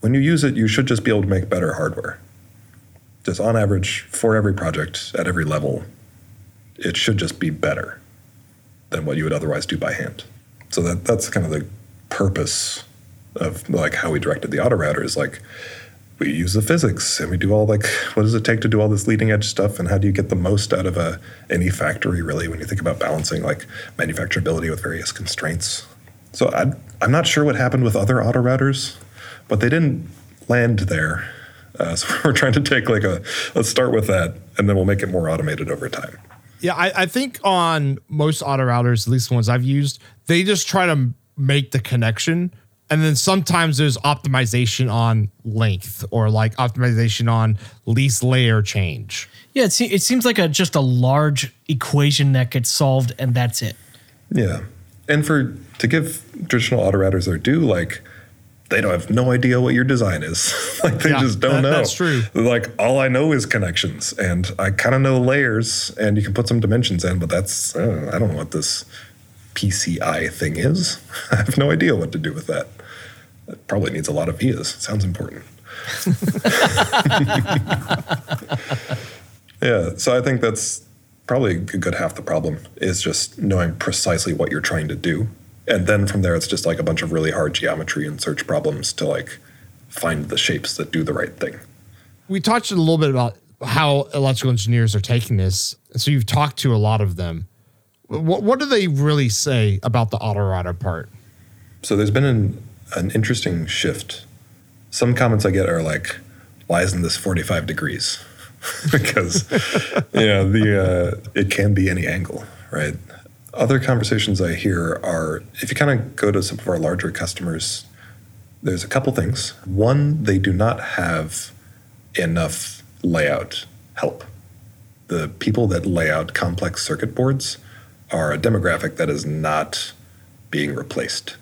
when you use it, you should just be able to make better hardware. Just on average, for every project at every level, it should just be better than what you would otherwise do by hand. So that that's kind of the purpose of like how we directed the auto router is like we use the physics and we do all like what does it take to do all this leading edge stuff and how do you get the most out of a any factory really when you think about balancing like manufacturability with various constraints so I, i'm not sure what happened with other auto routers but they didn't land there uh, so we're trying to take like a let's start with that and then we'll make it more automated over time Yeah, I, I think on most auto routers, at least the ones I've used, they just try to make the connection. And then sometimes there's optimization on length or like optimization on least layer change. Yeah, it, se- it seems like a just a large equation that gets solved, and that's it. Yeah. And for to give traditional auto routers their due, like they don't have no idea what your design is. like they Yeah, just don't that- know. that's true. Like all I know is connections, and I kind of know layers, and you can put some dimensions in, but that's uh, I don't know what this PCI thing is. I have no idea what to do with that. It probably needs a lot of vias. Sounds important. Yeah, so I think that's probably a good half the problem is just knowing precisely what you're trying to do. And then from there, it's just like a bunch of really hard geometry and search problems to like find the shapes that do the right thing. We talked a little bit about how electrical engineers are taking this. So you've talked to a lot of them. What, what do they really say about the auto router part? So there's been an, an interesting shift. Some comments I get are like, why isn't this 45 degrees? because, you know, the, uh, it can be any angle, right? Other conversations I hear are if you kind of go to some of our larger customers, there's a couple things. One, they do not have enough layout help. The people that lay out complex circuit boards are a demographic that is not being replaced.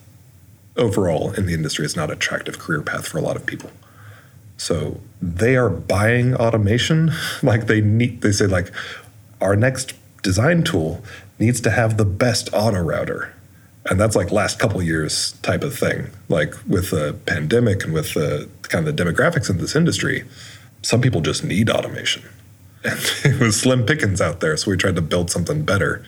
Overall, in the industry, it's not an attractive career path for a lot of people. So they are buying automation. like they need, they say like, our next design tool needs to have the best auto router. And that's like last couple years type of thing. Like with the pandemic and with the kind of the demographics in this industry, some people just need automation. And it was slim pickings out there. So we tried to build something better.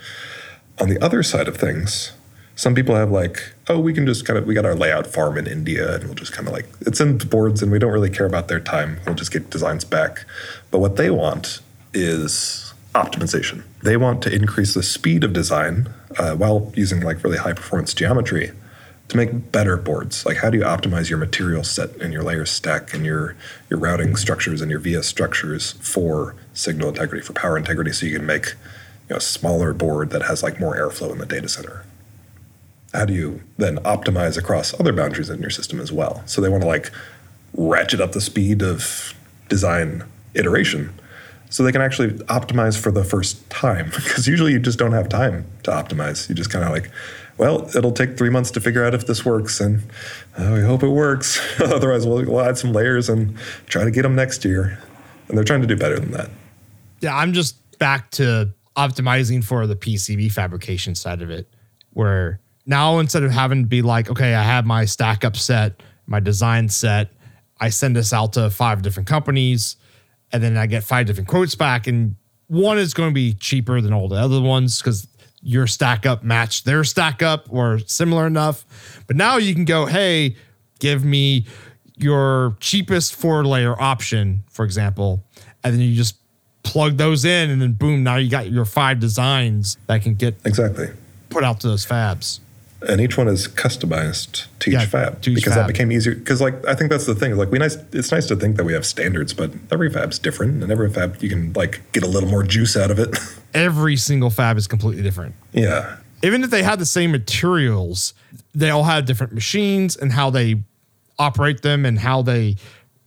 On the other side of things, some people have like, oh, we can just kind of, we got our layout farm in India and we'll just kind of like, it's in boards and we don't really care about their time. We'll just get designs back. But what they want is optimization. They want to increase the speed of design uh, while using like really high performance geometry to make better boards. Like how do you optimize your material set and your layer stack and your your routing structures and your VS structures for signal integrity, for power integrity, so you can make you know, a smaller board that has like more airflow in the data center. How do you then optimize across other boundaries in your system as well? So they want to like ratchet up the speed of design iteration so they can actually optimize for the first time because usually you just don't have time to optimize. You just kind of like well it'll take three months to figure out if this works and uh, we hope it works. Otherwise we'll, we'll add some layers and try to get them next year. And they're trying to do better than that. Yeah, I'm just back to optimizing for the PCB fabrication side of it, where now instead of having to be like, okay, I have my stack up set, my design set, I send this out to five different companies, and then I get five different quotes back, and one is going to be cheaper than all the other ones because your stack up matched their stack up or similar enough. But now you can go, hey, give me your cheapest four layer option, for example, and then you just plug those in, and then boom, now you got your five designs that can get Exactly. put out to those fabs. And each one is customized to Yeah, each fab to each because fab. that became easier because like i think that's the thing like we nice it's nice to think that we have standards but every fab's different and every fab you can like get a little more juice out of it Every single fab is completely different. yeah even if they had the same materials, they all have different machines and how they operate them and how they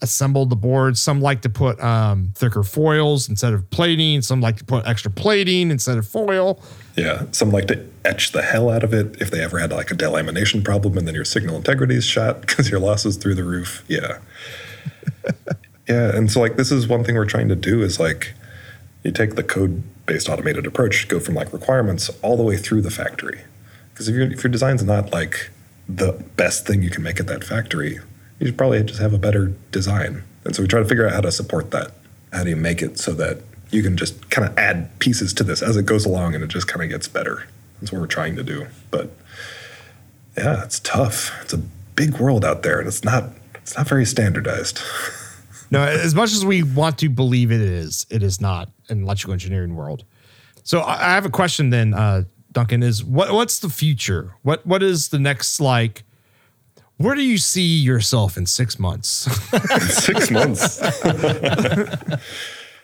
assemble the boards. Some like to put um, thicker foils instead of plating. Some like to put extra plating instead of foil. yeah some like to etch the hell out of it if they ever had like a delamination problem and then your signal integrity is shot because your loss is through the roof yeah yeah and so like this is one thing we're trying to do is like you take the code based automated approach go from like requirements all the way through the factory because if, your if your design's not like the best thing you can make at that factory you should probably just have a better design and so we try to figure out how to support that how do you make it so that you can just kind of add pieces to this as it goes along and it just kind of gets better that's what we're trying to do but yeah it's tough it's a big world out there and it's not it's not very standardized No, as much as we want to believe it is, it is not in electrical engineering world. So I I have a question then, uh, Duncan. Is what what's the future? What what is the next like? Where do you see yourself in six months? six months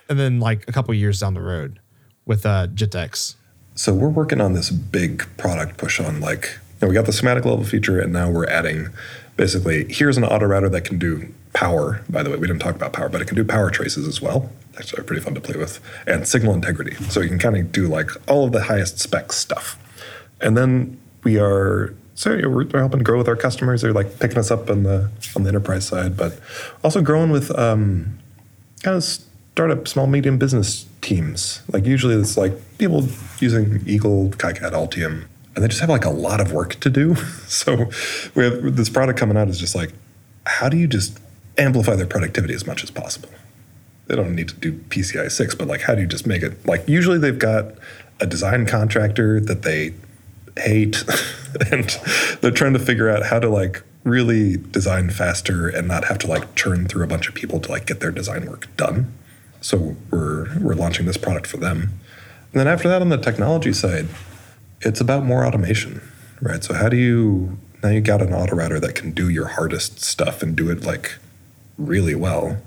and then like a couple years down the road with uh JITX. So we're working on this big product push on like you know, we got the schematic level feature and now we're adding basically here's an auto router that can do power. By the way, we didn't talk about power, but it can do power traces as well. Actually, pretty fun to play with. And signal integrity. So you can kind of do like all of the highest spec stuff. And then we are so know, we're, we're helping grow with our customers. They're like picking us up on the on the enterprise side, but also growing with um, kind of startup, small, medium business teams. Like usually it's like people using Eagle, KiCad, Altium, and they just have like a lot of work to do. So we have this product coming out is just like, how do you just amplify their productivity as much as possible? They don't need to do PCI 6, but like, how do you just make it? Like, usually they've got a design contractor that they hate, and they're trying to figure out how to like really design faster and not have to like churn through a bunch of people to like get their design work done. So we're we're launching this product for them. And then after that on the technology side, it's about more automation, right? So how do you now you got an auto router that can do your hardest stuff and do it like really well.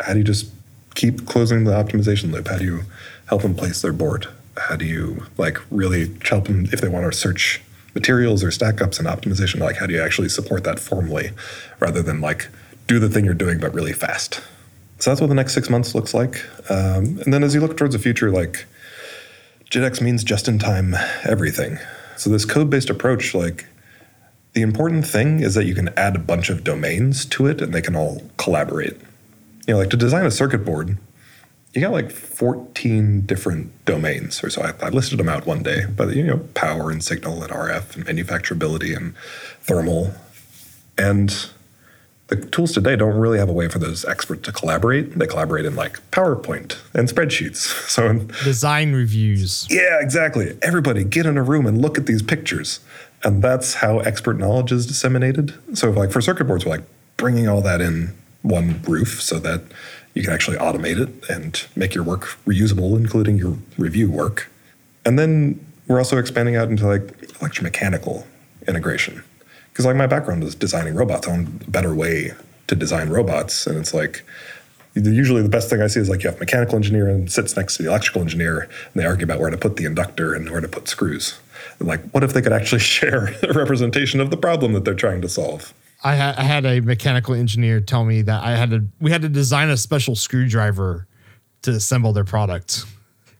How do you just keep closing the optimization loop? How do you help them place their board? How do you like really help them if they want to search materials or stack ups and optimization? Like how do you actually support that formally rather than like do the thing you're doing but really fast? So that's what the next six months looks like. Um, and then as you look towards the future, like JITX means just in time everything. So this code based approach, like the important thing is that you can add a bunch of domains to it and they can all collaborate. You know, like to design a circuit board, you got like 14 different domains or so. I, I listed them out one day, but you know, power and signal and RF and manufacturability and thermal. And the tools today don't really have a way for those experts to collaborate. They collaborate in like PowerPoint and spreadsheets. So in, Design reviews. yeah, exactly. Everybody get in a room and look at these pictures. And that's how expert knowledge is disseminated. So, like for circuit boards, we're like bringing all that in one roof so that you can actually automate it and make your work reusable, including your review work. And then we're also expanding out into like electromechanical integration. Because like my background is designing robots, I want a better way to design robots. And it's like usually the best thing I see is like you have mechanical engineer and sits next to the electrical engineer and they argue about where to put the inductor and where to put screws. And like, what if they could actually share a representation of the problem that they're trying to solve? I had I had a mechanical engineer tell me that I had to we had to design a special screwdriver to assemble their product.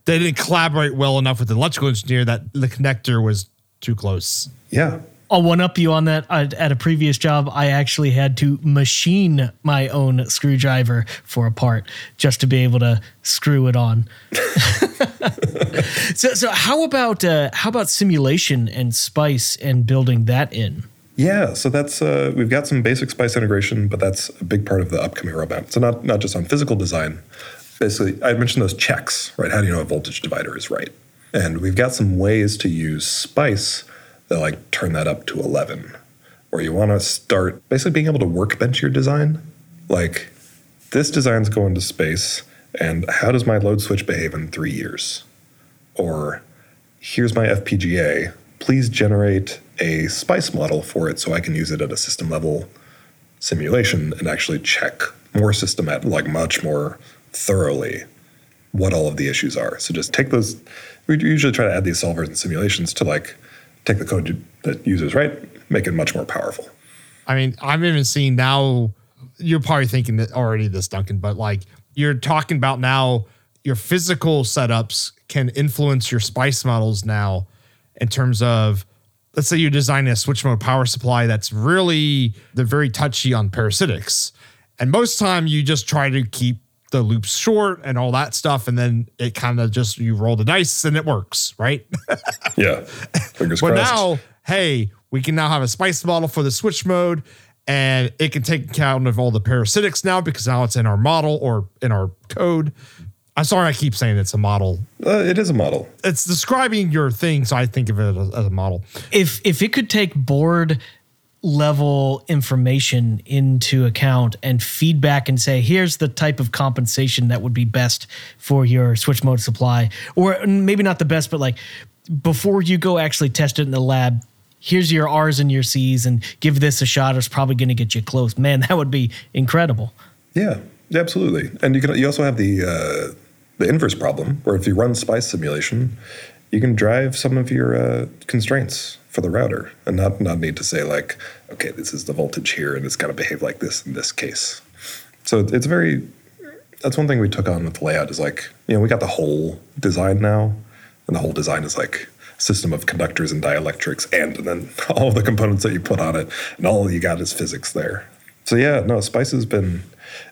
They didn't collaborate well enough with the electrical engineer that the connector was too close. Yeah. I'll one up you on that. I, at a previous job, I actually had to machine my own screwdriver for a part just to be able to screw it on. so, so how about uh, how about simulation and Spice and building that in? Yeah, so that's uh, we've got some basic Spice integration, but that's a big part of the upcoming roadmap. So not not just on physical design. Basically, I mentioned those checks, right? How do you know a voltage divider is right? And we've got some ways to use spice that like turn that up to 11, where you want to start basically being able to workbench your design. Like, this design's going to space, and how does my load switch behave in three years? Or, here's my FPGA. Please generate a spice model for it so I can use it at a system level simulation and actually check more system at like much more thoroughly what all of the issues are. So just take those. We usually try to add these solvers and simulations to like take the code that users write, make it much more powerful. I mean, I'm even seeing now. You're probably thinking that already this, Duncan, but like you're talking about now, your physical setups can influence your spice models now in terms of let's say you design a switch mode power supply that's really they're very touchy on parasitics. And most time you just try to keep the loops short and all that stuff and then it kind of just you roll the dice and it works right? Yeah. Fingers but now hey we can now have a spice model for the switch mode and it can take account of all the parasitics now because now it's in our model or in our code I'm sorry, I keep saying it's a model. Uh, it is a model. It's describing your thing, so I think of it as, as a model. If if it could take board level information into account and feedback and say here's the type of compensation that would be best for your switch mode supply or maybe not the best but like before you go actually test it in the lab here's your r's and your c's and give this a shot it's probably going to get you close man that would be incredible yeah absolutely and you can you also have the uh the inverse problem, where if you run spice simulation, you can drive some of your uh, constraints for the router and not, not need to say like, okay, this is the voltage here and it's got to behave like this in this case. So it's very, that's one thing we took on with the layout is like, you know, we got the whole design now and the whole design is like system of conductors and dielectrics and, and then all the components that you put on it and all you got is physics there. So yeah, no, spice has been,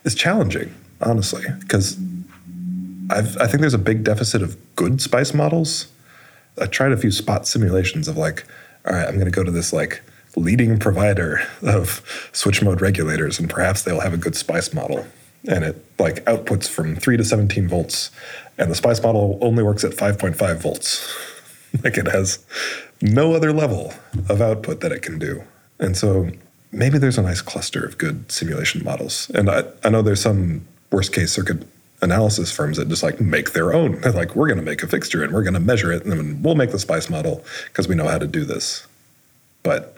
it's challenging, honestly, because I've, I think there's a big deficit of good spice models. I tried a few spot simulations of like, all right, I'm going to go to this like leading provider of switch mode regulators, and perhaps they'll have a good spice model. And it like outputs from three to 17 volts, and the spice model only works at 5.5 volts. like it has no other level of output that it can do. And so maybe there's a nice cluster of good simulation models. And I, I know there's some worst case circuit analysis firms that just like make their own. They're like, we're going to make a fixture and we're going to measure it and then we'll make the spice model because we know how to do this. But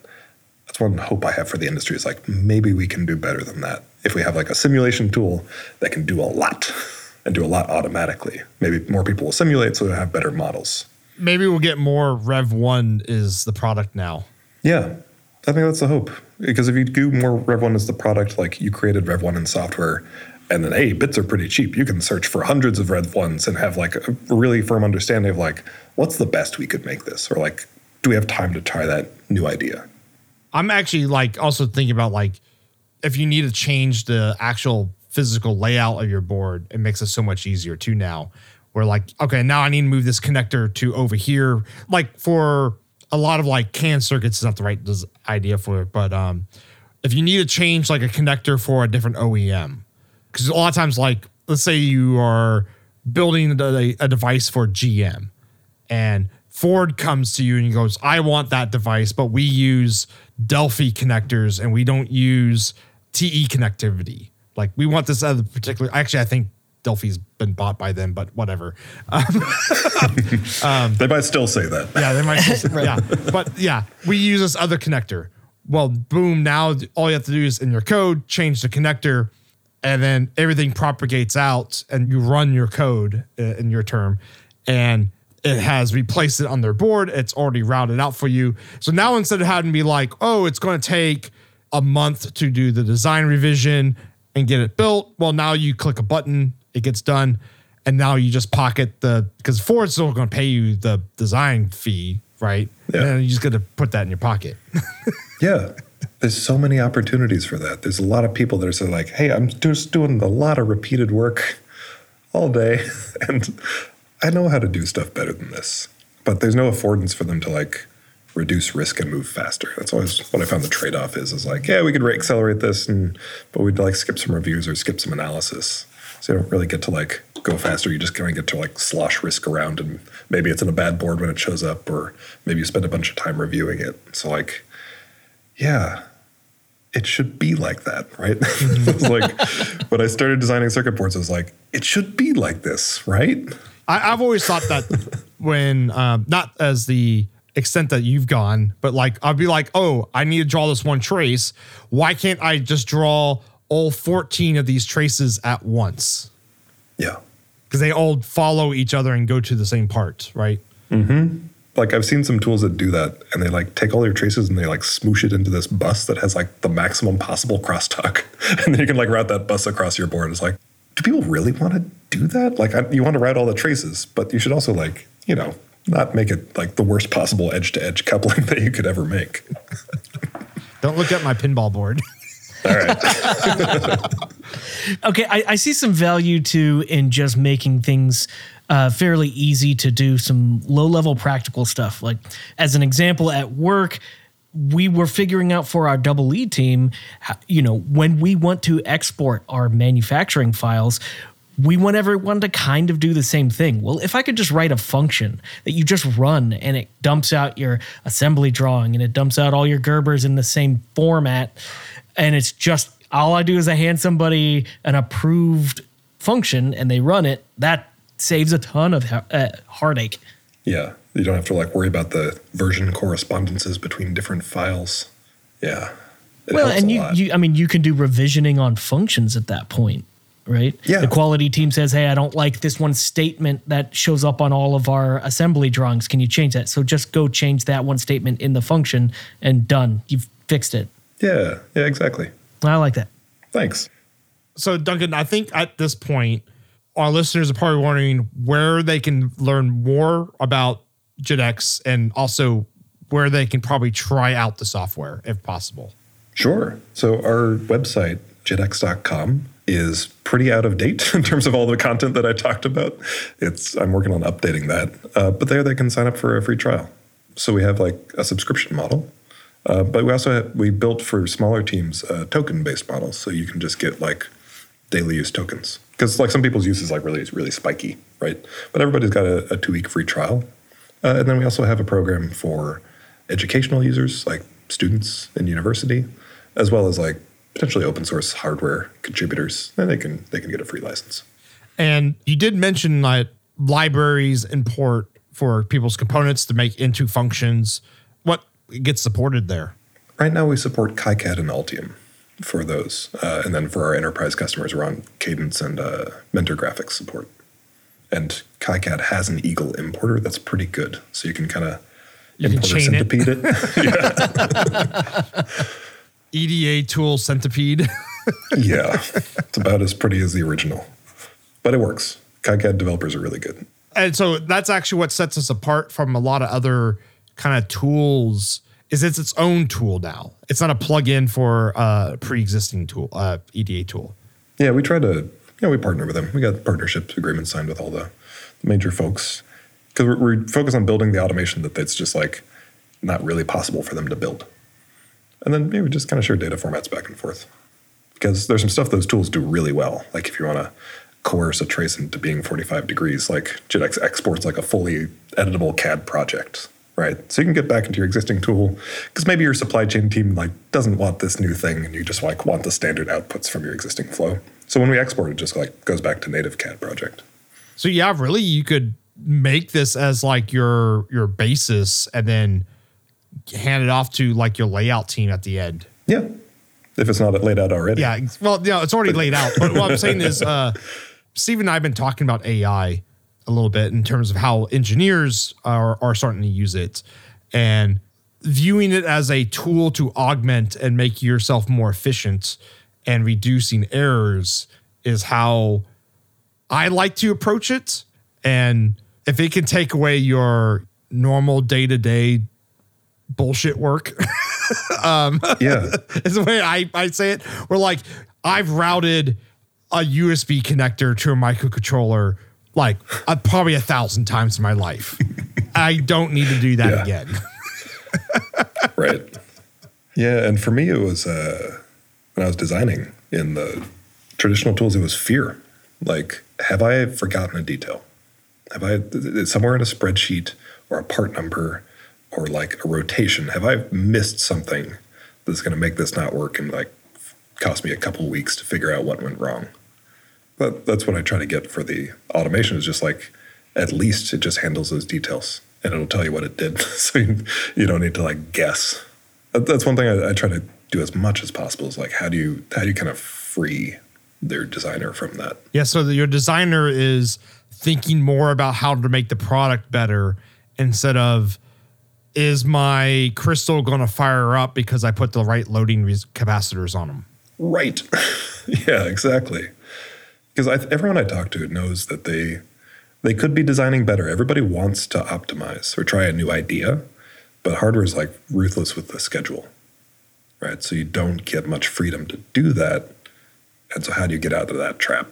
that's one hope I have for the industry is like maybe we can do better than that. If we have like a simulation tool that can do a lot and do a lot automatically, maybe more people will simulate so they have better models. Maybe we'll get more Rev 1 is the product now. Yeah. I think that's the hope. Because if you do more Rev 1 as the product, like you created Rev 1 in software and then hey bits are pretty cheap. You can search for hundreds of Rev 1s and have like a really firm understanding of like what's the best we could make this? Or like do we have time to try that new idea? I'm actually like also thinking about like if you need to change the actual physical layout of your board it makes it so much easier too now. Where like okay now i need to move this connector to over here. Like for a lot of like CAN circuits is not the right idea for it but um if you need to change like a connector for a different OEM, because a lot of times, like let's say you are building a, a device for GM, and Ford comes to you and he goes, "I want that device, but we use Delphi connectors and we don't use TE connectivity. Like we want this other particular. Actually, I think Delphi's been bought by them, but whatever. Um, um, they might still say that. Yeah, they might. Still say, yeah, but yeah, we use this other connector. Well, boom! Now all you have to do is in your code change the connector, and then everything propagates out and you run your code uh, in your term and it has replaced it on their board. It's already routed out for you. So now instead of having to be like oh it's going to take a month to do the design revision and get it built well now you click a button it gets done and now you just pocket the because ford's still going to pay you the design fee right? Yeah. and you just got to put that in your pocket. Yeah there's so many opportunities for that. There's a lot of people that are saying like, "Hey, I'm just doing a lot of repeated work all day, and I know how to do stuff better than this." But there's no affordance for them to like reduce risk and move faster. That's always what I found the trade off is. Is like, yeah, we could accelerate this, and but we'd like skip some reviews or skip some analysis. So you don't really get to like go faster. You just kind of get to like slosh risk around, and maybe it's in a bad board when it shows up, or maybe you spend a bunch of time reviewing it. So like, yeah, it should be like that, right? it's like when I started designing circuit boards, I was like, it should be like this, right? I, I've always thought that when um, not as the extent that you've gone, but like I'd be like, oh, I need to draw this one trace. Why can't I just draw all 14 of these traces at once? Yeah. Because they all follow each other and go to the same part, right? Like I've seen some tools that do that, and they like take all your traces and they like smoosh it into this bus that has like the maximum possible crosstalk, and then you can like route that bus across your board. It's like, do people really want to do that? Like, I, you want to route all the traces, but you should also like, you know, not make it like the worst possible edge to edge coupling that you could ever make. Don't look at my pinball board. All right. Okay, I, I see some value too in just making things uh, fairly easy to do some low level practical stuff. Like, as an example, at work, we were figuring out for our double lead team, you know, when we want to export our manufacturing files, we want everyone to kind of do the same thing. Well, if I could just write a function that you just run and it dumps out your assembly drawing and it dumps out all your Gerbers in the same format, and it's just all I do is I hand somebody an approved function and they run it, that saves a ton of uh, heartache. yeah, you don't have to like worry about the version correspondences between different files. Yeah. It well, and you, you, I mean, you can do revisioning on functions at that point, right? Yeah. The quality team says, "Hey, I don't like this one statement that shows up on all of our assembly drawings. Can you change that?" So just go change that one statement in the function, and done. You've fixed it. yeah, yeah, exactly. I like that. Thanks. So, Duncan, I think at this point, our listeners are probably wondering where they can learn more about JITX and also where they can probably try out the software if possible. Sure. So our website, jitx.com, is pretty out of date in terms of all the content that I talked about. It's I'm working on updating that, uh, but there they can sign up for a free trial. So we have like a subscription model, uh, but we also have, we built for smaller teams a token-based model, so you can just get like daily use tokens because like some people's use is like really really spiky, right? But everybody's got a, a two-week free trial, uh, and then we also have a program for educational users like students in university, as well as like potentially open source hardware contributors, and they can they can get a free license. And you did mention that libraries import for people's components to make into functions. What gets supported there? Right now, we support KiCad and Altium for those, uh, and then for our enterprise customers, we're on Cadence and uh, Mentor Graphics support. And KiCad has an Eagle importer that's pretty good, so you can kind of You can chain it. it. EDA tool centipede. yeah, it's about as pretty as the original, but it works. KiCad developers are really good. and so that's actually what sets us apart from a lot of other kind of tools is it's its own tool now it's not a plug-in for a pre-existing tool eda tool Yeah, we try to, yeah, we partner with them. We got partnership agreements signed with all the major folks because we're, we're focused on building the automation that it's just like not really possible for them to build. And then maybe just kind of share data formats back and forth because there's some stuff those tools do really well. Like if you want to coerce a trace into being 45 degrees, like JITX exports like a fully editable CAD project, right? So you can get back into your existing tool because maybe your supply chain team like doesn't want this new thing and you just like want the standard outputs from your existing flow. So when we export, it just like goes back to native CAD project. so yeah really you could make this as like your your basis and then hand it off to like your layout team at the end Yeah. If it's not laid out already. Yeah, well, yeah, it's already laid out. But what I'm saying is, uh, Steve and I have been talking about AI a little bit in terms of how engineers are, are starting to use it and viewing it as a tool to augment and make yourself more efficient and reducing errors is how I like to approach it. And if it can take away your normal day to day bullshit work, um, Yeah. is the way I, I say it. Where like I've routed a USB connector to a microcontroller like uh, probably a thousand times in my life. I don't need to do that Yeah. again. right. Yeah, and for me, it was uh, when I was designing in the traditional tools, it was fear. Like have I forgotten a detail? Have I somewhere in a spreadsheet or a part number or like a rotation? Have I missed something that's going to make this not work and like cost me a couple weeks to figure out what went wrong? But that's what I try to get for the automation is just like at least it just handles those details and it'll tell you what it did, so you, you don't need to like guess. That, that's one thing I, I try to do as much as possible is like how do you how do you kind of free their designer from that? Yeah, so your designer is thinking more about how to make the product better instead of is my crystal going to fire up because I put the right loading res- capacitors on them. Right. yeah, exactly. Because everyone I talk to knows that they they could be designing better. Everybody wants to optimize or try a new idea, but hardware is like ruthless with the schedule, right? So you don't get much freedom to do that. And so, how do you get out of that trap?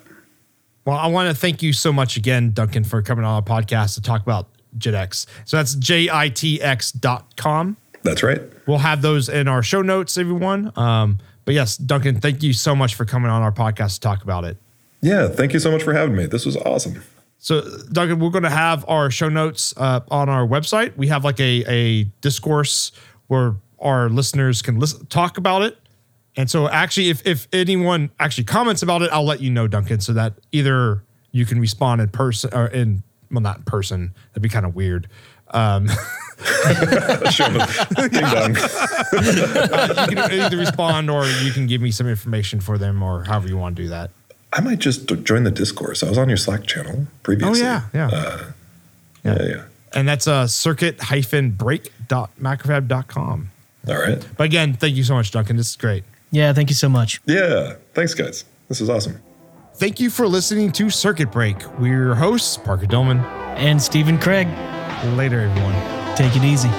Well, I want to thank you so much again, Duncan, for coming on our podcast to talk about JITX. So that's J-I-T-X.com. That's right. We'll have those in our show notes, everyone. Um, but yes, Duncan, thank you so much for coming on our podcast to talk about it. Yeah, thank you so much for having me. This was awesome. So, Duncan, we're going to have our show notes uh, on our website. We have like a, a discourse where our listeners can listen, talk about it. And so, actually, if, if anyone actually comments about it, I'll let you know, Duncan, so that either you can respond in person or in, well, not in person. That'd be kind of weird. Um. Ding dong. you can either respond or you can give me some information for them or however you want to do that. I might just join the discourse. I was on your Slack channel previously. Oh, yeah. Yeah. Yeah, yeah. and that's uh, circuit-break.macrofab.com. All right. But again, thank you so much, Duncan. This is great. Yeah, thank you so much. Yeah. Thanks, guys. This is awesome. Thank you for listening to Circuit Break. We're your hosts, Parker Dillmann. And Stephen Craig, Later, everyone. take it easy.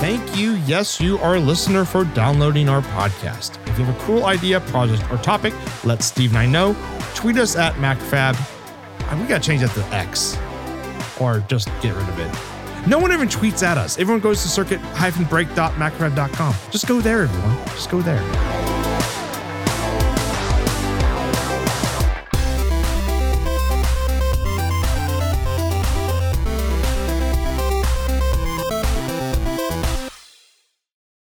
Thank you, yes, you, our listener, for downloading our podcast. If you have a cool idea, project, or topic, let Steve and I know. Tweet us at MacroFab. Uh, We got to change that to X or just get rid of it. No one even tweets at us. Everyone goes to circuit-break.macrofab.com. Just go there, everyone. Just go there.